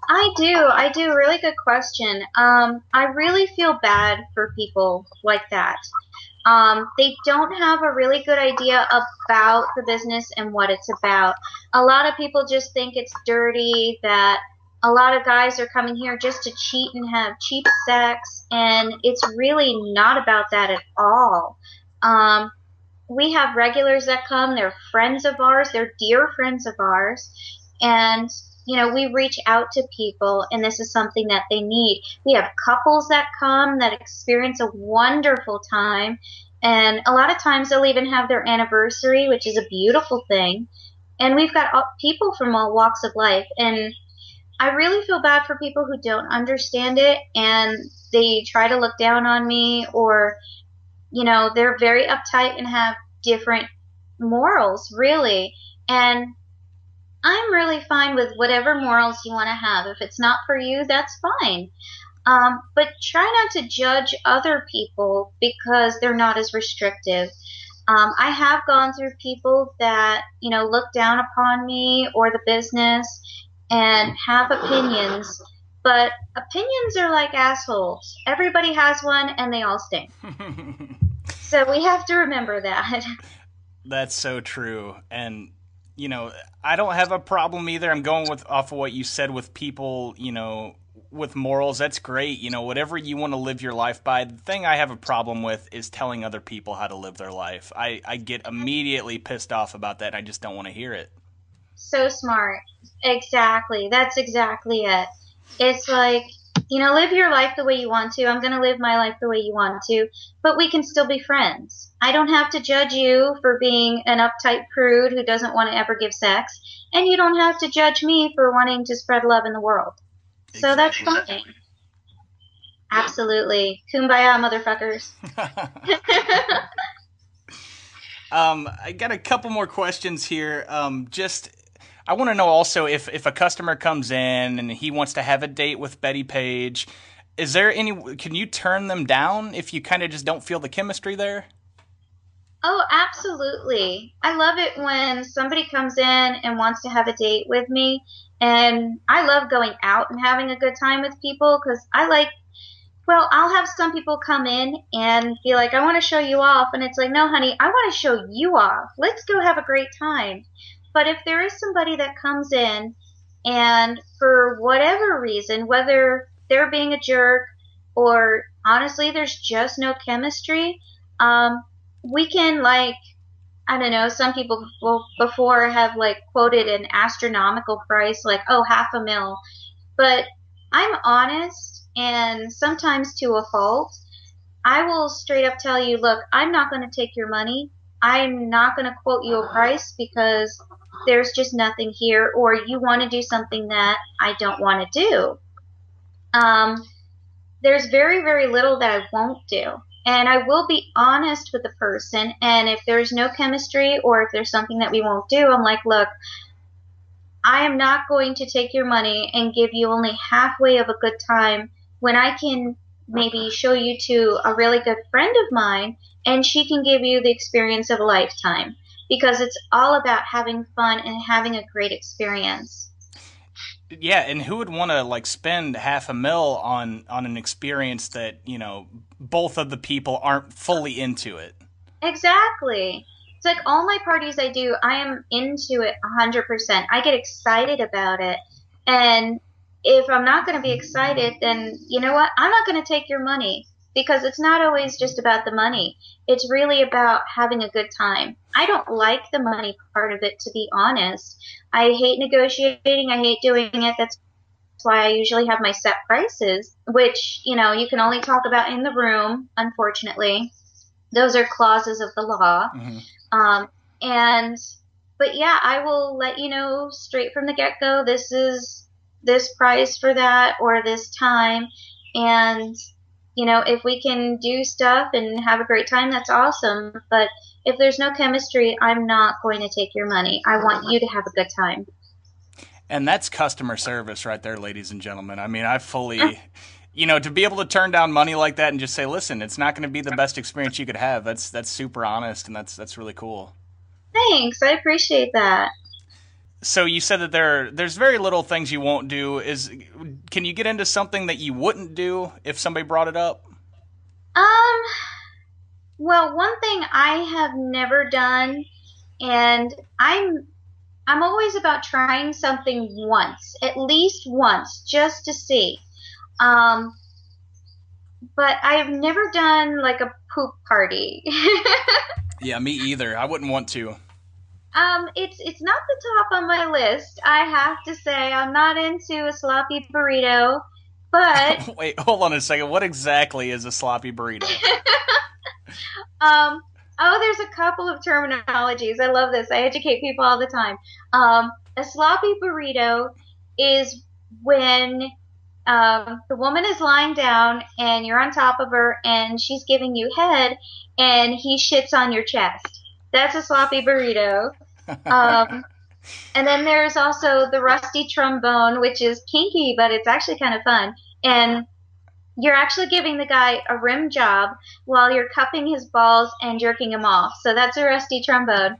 I do. I do. Really good question. Um, I really feel bad for people like that. Um, they don't have a really good idea about the business and what it's about. A lot of people just think it's dirty, that a lot of guys are coming here just to cheat and have cheap sex, and it's really not about that at all. Um, we have regulars that come, they're friends of ours, they're dear friends of ours, and you know, we reach out to people and this is something that they need. We have couples that come that experience a wonderful time and a lot of times they'll even have their anniversary, which is a beautiful thing. And we've got people from all walks of life and I really feel bad for people who don't understand it and they try to look down on me or, you know, they're very uptight and have different morals, really. And I'm really fine with whatever morals you want to have. If it's not for you, that's fine. Um, but try not to judge other people because they're not as restrictive. Um, I have gone through people that, you know, look down upon me or the business and have opinions, but opinions are like assholes. Everybody has one and they all stink. so we have to remember that. That's so true. And you know, I don't have a problem either. I'm going with off of what you said with people, you know, with morals. That's great. You know, whatever you want to live your life by. The thing I have a problem with is telling other people how to live their life. I, I get immediately pissed off about that. I just don't want to hear it. So smart. Exactly. That's exactly it. It's like, you know, live your life the way you want to. I'm going to live my life the way you want to, but we can still be friends. I don't have to judge you for being an uptight prude who doesn't want to ever give sex, and you don't have to judge me for wanting to spread love in the world. So that's fine. Absolutely. Kumbaya, motherfuckers. um, I got a couple more questions here. Um, just I want to know also if if a customer comes in and he wants to have a date with Betty Page, is there any? Can you turn them down if you kind of just don't feel the chemistry there? Oh, absolutely. I love it when somebody comes in and wants to have a date with me. And I love going out and having a good time with people because I like, well, I'll have some people come in and be like, I want to show you off. And it's like, no, honey, I want to show you off. Let's go have a great time. But if there is somebody that comes in and for whatever reason, whether they're being a jerk or honestly there's just no chemistry, um, we can like I don't know, some people before have like quoted an astronomical price, like, oh, half a mil. But I'm honest, and sometimes to a fault. I will straight up tell you, look, I'm not going to take your money. I'm not going to quote you a price because there's just nothing here, or you want to do something that I don't want to do. Um, there's very, very little that I won't do and I will be honest with the person. And if there's no chemistry or if there's something that we won't do, I'm like, look, I am not going to take your money and give you only halfway of a good time when I can maybe show you to a really good friend of mine and she can give you the experience of a lifetime because it's all about having fun and having a great experience. Yeah, and who would want to like spend half a mil on on an experience that you know both of the people aren't fully into it? Exactly. It's like all my parties I do, I am into it 100%. I get excited about it. And if I'm not going to be excited, then you know what? I'm not going to take your money because it's not always just about the money. It's really about having a good time. I don't like the money part of it, to be honest. I hate negotiating. I hate doing it. That's why I usually have my set prices, which, you know, you can only talk about in the room, unfortunately. Those are clauses of the law. Mm-hmm. Um, and, but yeah, I will let you know straight from the get go this is this price for that or this time. And you know, if we can do stuff and have a great time, that's awesome. But if there's no chemistry, I'm not going to take your money. I want you to have a good time. And that's customer service right there, ladies and gentlemen. I mean, I fully, you know, to be able to turn down money like that and just say, "Listen, it's not going to be the best experience you could have." That's that's super honest, and that's that's really cool. Thanks, I appreciate that so you said that there there's very little things you won't do. Is can you get into something that you wouldn't do if somebody brought it up? Um well, one thing I have never done and I'm I'm always about trying something once, at least once, just to see. Um but I've never done like a poop party. yeah, me either. I wouldn't want to. Um, it's it's not the top on my list. I have to say, I'm not into a sloppy burrito, but wait, hold on a second. What exactly is a sloppy burrito? um, oh, there's a couple of terminologies. I love this. I educate people all the time. Um, a sloppy burrito is when um, the woman is lying down and you're on top of her and she's giving you head and he shits on your chest. That's a sloppy burrito. Um, and then there's also the rusty trombone, which is kinky, but it's actually kind of fun. And you're actually giving the guy a rim job while you're cupping his balls and jerking him off. So that's a rusty trombone.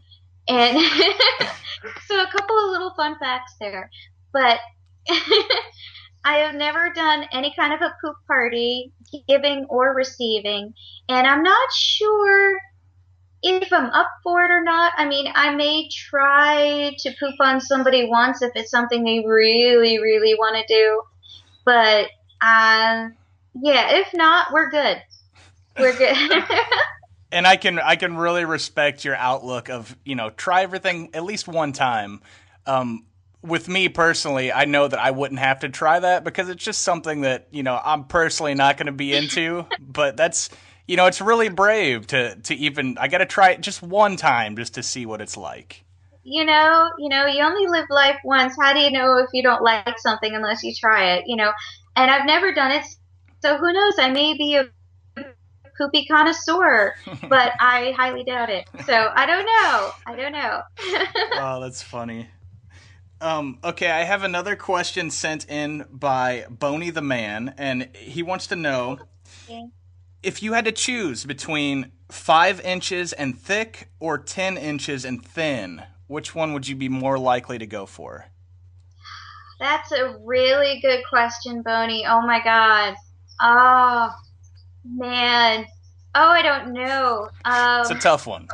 And so a couple of little fun facts there. But I have never done any kind of a poop party, giving or receiving. And I'm not sure if I'm up for it or not. I mean, I may try to poop on somebody once if it's something they really, really want to do. But, uh, yeah, if not, we're good. We're good. and I can I can really respect your outlook of you know try everything at least one time. Um, with me personally, I know that I wouldn't have to try that because it's just something that you know I'm personally not going to be into. but that's you know, it's really brave to to even. I got to try it just one time just to see what it's like. you know, you know, you only live life once. How do you know if you don't like something unless you try it? You know, and I've never done it, so who knows? I may be a poopy connoisseur, but I highly doubt it. So I don't know. I don't know. oh, that's funny. Um, okay, I have another question sent in by Boney the Man, and he wants to know. If you had to choose between five inches and thick or 10 inches and thin, which one would you be more likely to go for? That's a really good question, Boney. Oh my God. Oh, man. Oh, I don't know. Um, it's a tough one.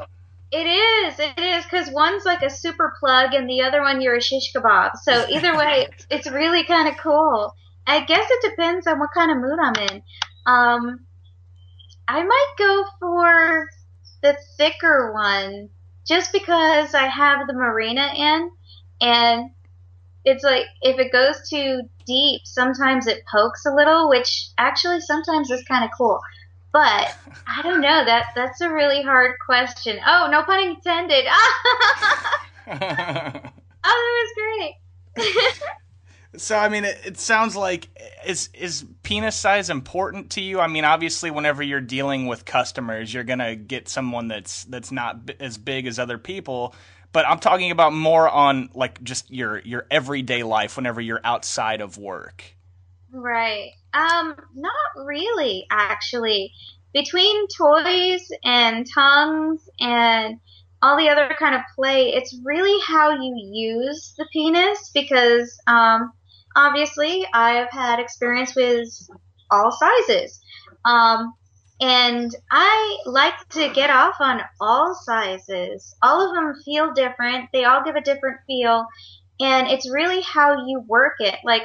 It is. It is because one's like a super plug and the other one you're a shish kebab. So either way, it's really kind of cool. I guess it depends on what kind of mood I'm in. Um, I might go for the thicker one just because I have the Mirena in and it's like if it goes too deep, sometimes it pokes a little, which actually sometimes is kind of cool. But I don't know. That that's a really hard question. Oh, no pun intended. oh, that was great. so I mean, it, it, sounds like is is penis size important to you? I mean, obviously, whenever you're dealing with customers, you're gonna get someone that's that's not b- as big as other people. But I'm talking about more on like just your your everyday life whenever you're outside of work. Right. Um, not really, actually. Between toys and tongues and all the other kind of play, it's really how you use the penis because, um, obviously I've had experience with all sizes. Um, and I like to get off on all sizes. All of them feel different. They all give a different feel. And it's really how you work it. Like,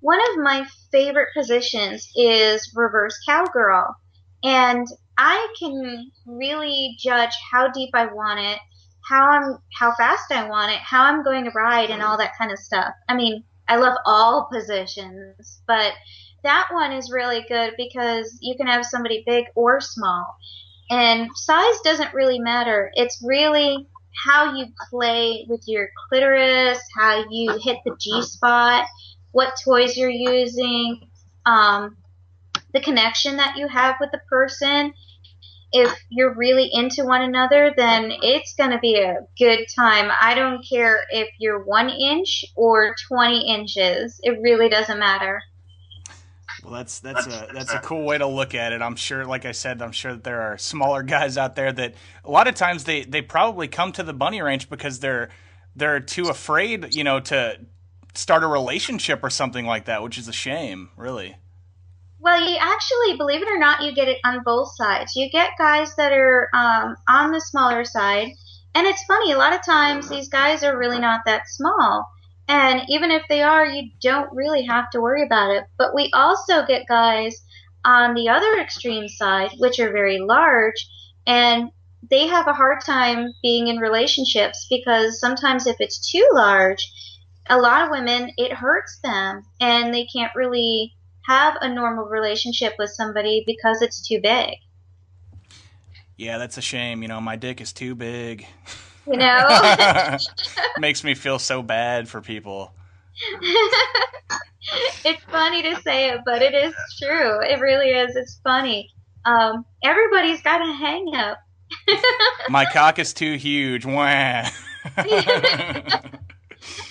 one of my favorite positions is reverse cowgirl. And I can really judge how deep I want it, how I'm how fast I want it, how I'm going to ride and all that kind of stuff. I mean, I love all positions, but that one is really good because you can have somebody big or small. And size doesn't really matter. It's really how you play with your clitoris, how you hit the G spot, what toys you're using, um, the connection that you have with the person. If you're really into one another, then it's going to be a good time. I don't care if you're one inch or 20 inches. It really doesn't matter. Well, that's that's a that's a cool way to look at it. I'm sure, like I said, I'm sure that there are smaller guys out there that a lot of times they they probably come to the bunny ranch because they're they're too afraid, you know, to start a relationship or something like that, which is a shame, really. Well, you actually, believe it or not, you get it on both sides. You get guys that are um, on the smaller side, and it's funny. A lot of times, these guys are really not that small, and even if they are, you don't really have to worry about it. But we also get guys on the other extreme side, which are very large, and they have a hard time being in relationships because sometimes if it's too large, a lot of women, it hurts them and they can't really have a normal relationship with somebody because it's too big. Yeah, that's a shame. You know, my dick is too big. You know? Makes me feel so bad for people. it's funny to say it, but it is true. It really is. It's funny. Um, everybody's got a hang up. my cock is too huge. Wah.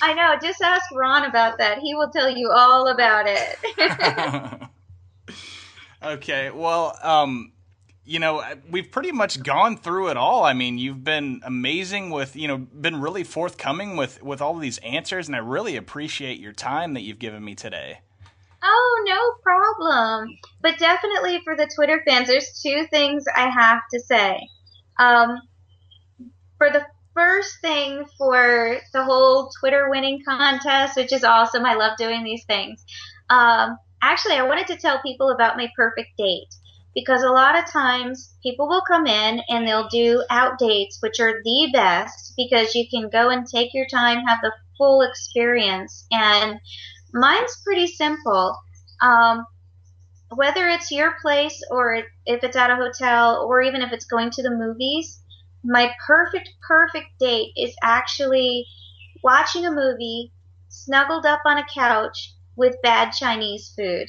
I know. Just ask Ron about that. He will tell you all about it. okay. Well, um, you know, we've pretty much gone through it all. I mean, you've been amazing with, you know, been really forthcoming with with all of these answers, and I really appreciate your time that you've given me today. Oh, no problem. But definitely for the Twitter fans, there's two things I have to say. Um, for the first thing for the whole Twitter winning contest, which is awesome. I love doing these things. Um, actually, I wanted to tell people about my perfect date because a lot of times people will come in and they'll do out dates, which are the best because you can go and take your time, have the full experience. And mine's pretty simple. Um, whether it's your place or if it's at a hotel or even if it's going to the movies, my perfect, perfect date is actually watching a movie, snuggled up on a couch with bad Chinese food,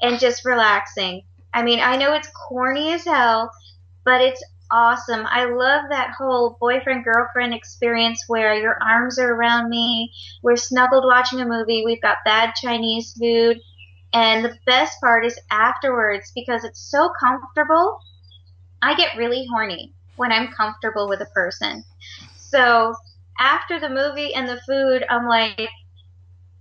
and just relaxing. I mean, I know it's corny as hell, but it's awesome. I love that whole boyfriend girlfriend experience where your arms are around me, we're snuggled watching a movie, we've got bad Chinese food, and the best part is afterwards because it's so comfortable. I get really horny when I'm comfortable with a person. So after the movie and the food, I'm like,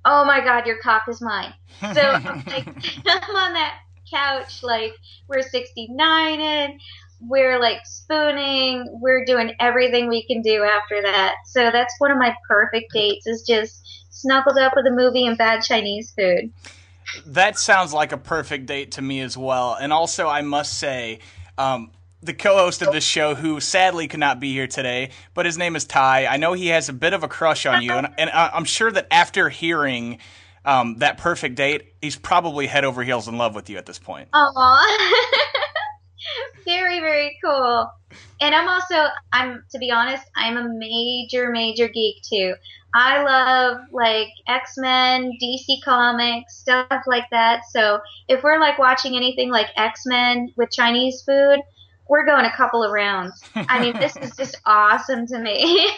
oh my god, your cock is mine. So I'm like, I'm on that couch, like we're 69 and we're like spooning, we're doing everything we can do after that. So that's one of my perfect dates is just snuggled up with a movie and bad Chinese food. That sounds like a perfect date to me as well. And also, I must say, um, the co-host of this show, who sadly could not be here today, but his name is Ty. I know he has a bit of a crush on you, and, and I'm sure that after hearing um, that perfect date, he's probably head over heels in love with you at this point. Aww. very, very cool. And I'm also, I'm to be honest, I'm a major, major geek too. I love like X Men, DC Comics, stuff like that. So if we're like watching anything like X Men with Chinese food, we're going a couple of rounds. I mean, this is just awesome to me.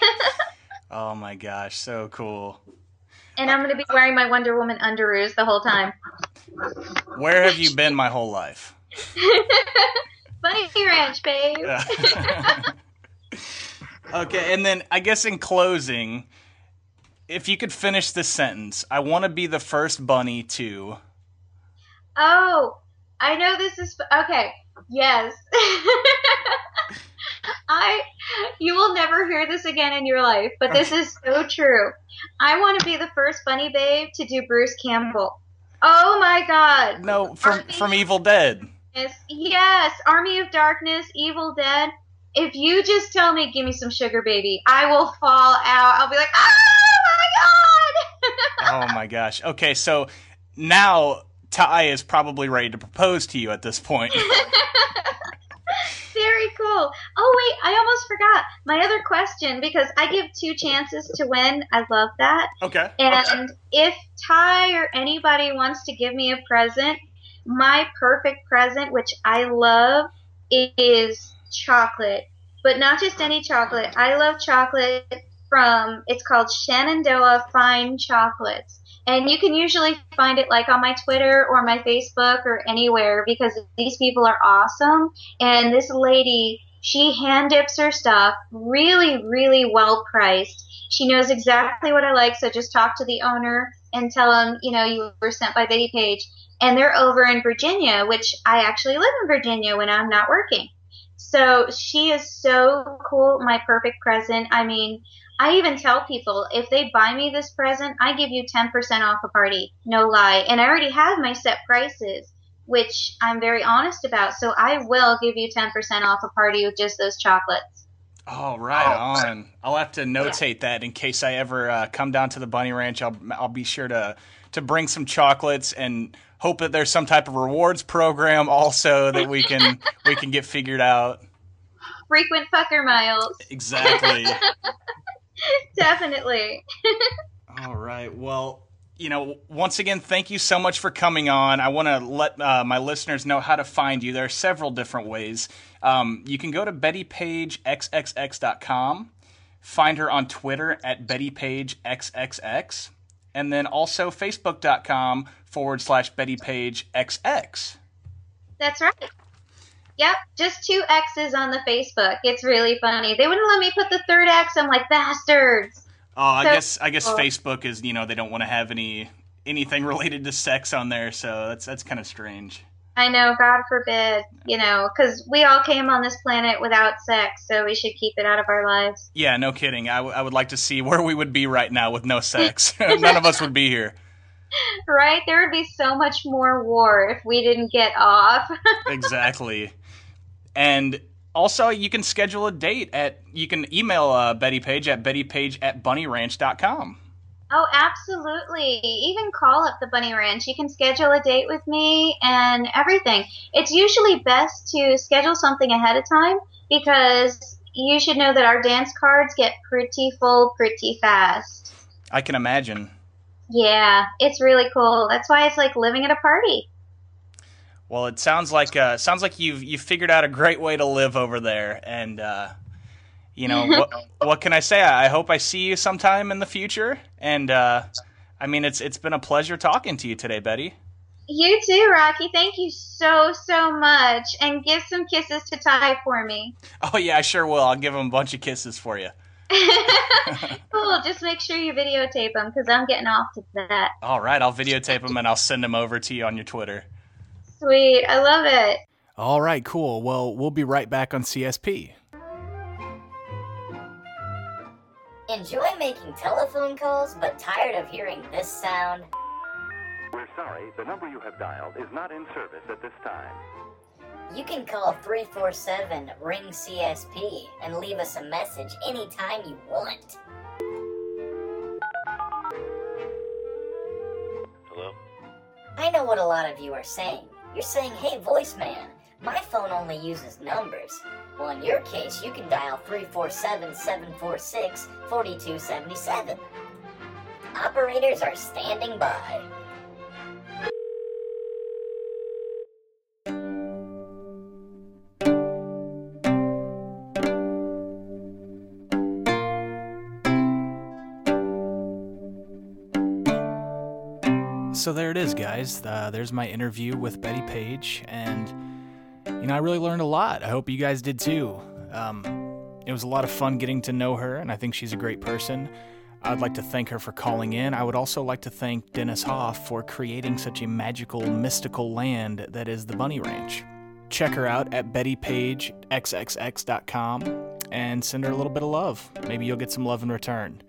oh my gosh, so cool. And I'm going to be wearing my Wonder Woman underoos the whole time. Where have you been my whole life? Bunny Ranch, babe. okay, and then I guess in closing, if you could finish this sentence, I want to be the first bunny to. Oh, I know this is okay. Yes. I you will never hear this again in your life, but this is so true. I want to be the first bunny babe to do Bruce Campbell. Oh my god. No, from Army from Evil Dead. Yes, yes, Army of Darkness, Evil Dead. If you just tell me give me some sugar baby, I will fall out. I'll be like, "Oh my god." oh my gosh. Okay, so now Ty is probably ready to propose to you at this point. Very cool. Oh wait, I almost forgot my other question because I give two chances to win. I love that. Okay. And okay. if Ty or anybody wants to give me a present, my perfect present, which I love, is chocolate. But not just any chocolate. I love chocolate from it's called Shenandoah Fine Chocolates and you can usually find it like on my Twitter or my Facebook or anywhere because these people are awesome. And this lady, she hand dips her stuff really, really well priced. She knows exactly what I like, so just talk to the owner and tell them, you know, you were sent by Bettie Page. And they're over in Virginia, which I actually live in Virginia when I'm not working. So she is so cool, my perfect present. I mean, I even tell people if they buy me this present, I give you 10% off a party. No lie. And I already have my set prices, which I'm very honest about. So I will give you 10% off a party with just those chocolates. Oh, right oh. on. I'll have to notate yeah. that in case I ever uh, come down to the Bunny Ranch. I'll I'll be sure to to bring some chocolates and hope that there's some type of rewards program also that we can we can get figured out. Frequent fucker miles. Exactly. Definitely. All right. Well, you know, once again, thank you so much for coming on. I want to let uh, my listeners know how to find you. There are several different ways. Um, you can go to BettiePageXXX.com, find her on Twitter at BettiePageXXX, and then also Facebook.com forward slash BettiePageXX. That's right. Yep, just two X's on the Facebook. It's really funny. They wouldn't let me put the third X. I'm like bastards. Oh, I so, guess I guess Facebook is you know they don't want to have any anything related to sex on there, so that's that's kind of strange. I know, God forbid, you know, because we all came on this planet without sex, so we should keep it out of our lives. Yeah, no kidding. I, w- I would like to see where we would be right now with no sex. None of us would be here. Right? There would be so much more war if we didn't get off. exactly. And also, you can schedule a date at, you can email uh, Bettie Page at bettiepage at bunnyranch.com. Oh, absolutely. Even call up the Bunny Ranch. You can schedule a date with me and everything. It's usually best to schedule something ahead of time because you should know that our dance cards get pretty full pretty fast. I can imagine. Yeah, it's really cool. That's why it's like living at a party. Well, it sounds like uh, sounds like you've you figured out a great way to live over there, and uh, you know what, what can I say? I hope I see you sometime in the future, and uh, I mean it's it's been a pleasure talking to you today, Bettie. You too, Rocky. Thank you so so much, and give some kisses to Ty for me. Oh yeah, I sure will. I'll give him a bunch of kisses for you. cool. Just make sure you videotape them because I'm getting off to that. All right, I'll videotape them and I'll send them over to you on your Twitter. Sweet. I love it. All right, cool. Well, we'll be right back on CSP. Enjoy making telephone calls but tired of hearing this sound? We're sorry, the number you have dialed is not in service at this time. You can call 347 Ring CSP and leave us a message anytime you want. Hello? I know what a lot of you are saying. You're saying, hey, voice man, my phone only uses numbers. Well, in your case, you can dial 347 746 4277. Operators are standing by. So there it is, guys. Uh, there's my interview with Bettie Page, and you know I really learned a lot. I hope you guys did too. Um, it was a lot of fun getting to know her, and I think she's a great person. I'd like to thank her for calling in. I would also like to thank Dennis Hof for creating such a magical, mystical land that is the Bunny Ranch. Check her out at bettiepagexxx.com and send her a little bit of love. Maybe you'll get some love in return.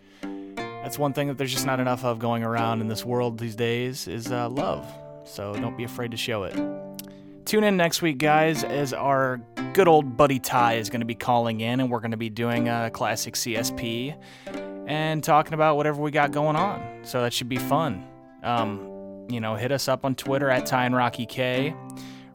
That's one thing that there's just not enough of going around in this world these days is uh, love. So don't be afraid to show it. Tune in next week, guys, as our good old buddy Ty is going to be calling in, and we're going to be doing a classic CSP and talking about whatever we got going on. So that should be fun. Um, you know, hit us up on Twitter at Ty and Rocky K.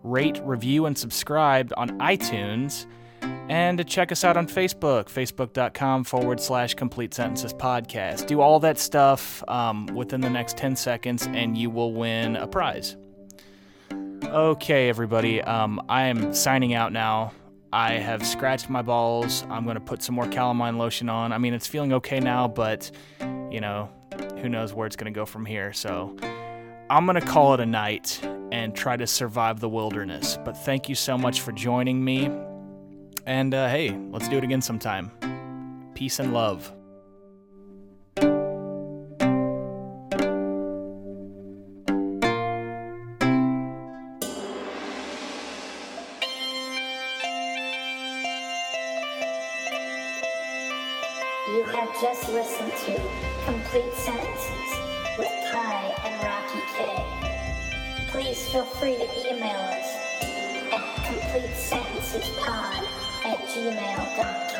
Rate, review, and subscribe on iTunes. And to check us out on Facebook, facebook.com forward slash complete sentences podcast. Do all that stuff um, within the next 10 seconds, and you will win a prize. Okay, everybody, um, I am signing out now. I have scratched my balls. I'm going to put some more calamine lotion on. I mean, it's feeling okay now, but, you know, who knows where it's going to go from here. So I'm going to call it a night and try to survive the wilderness. But thank you so much for joining me. And uh, hey, let's do it again sometime. Peace and love. You have just listened to Complete Sentences with Ty and Rocky K. Please feel free to email us at complete sentences completesentencespod at gmail.com.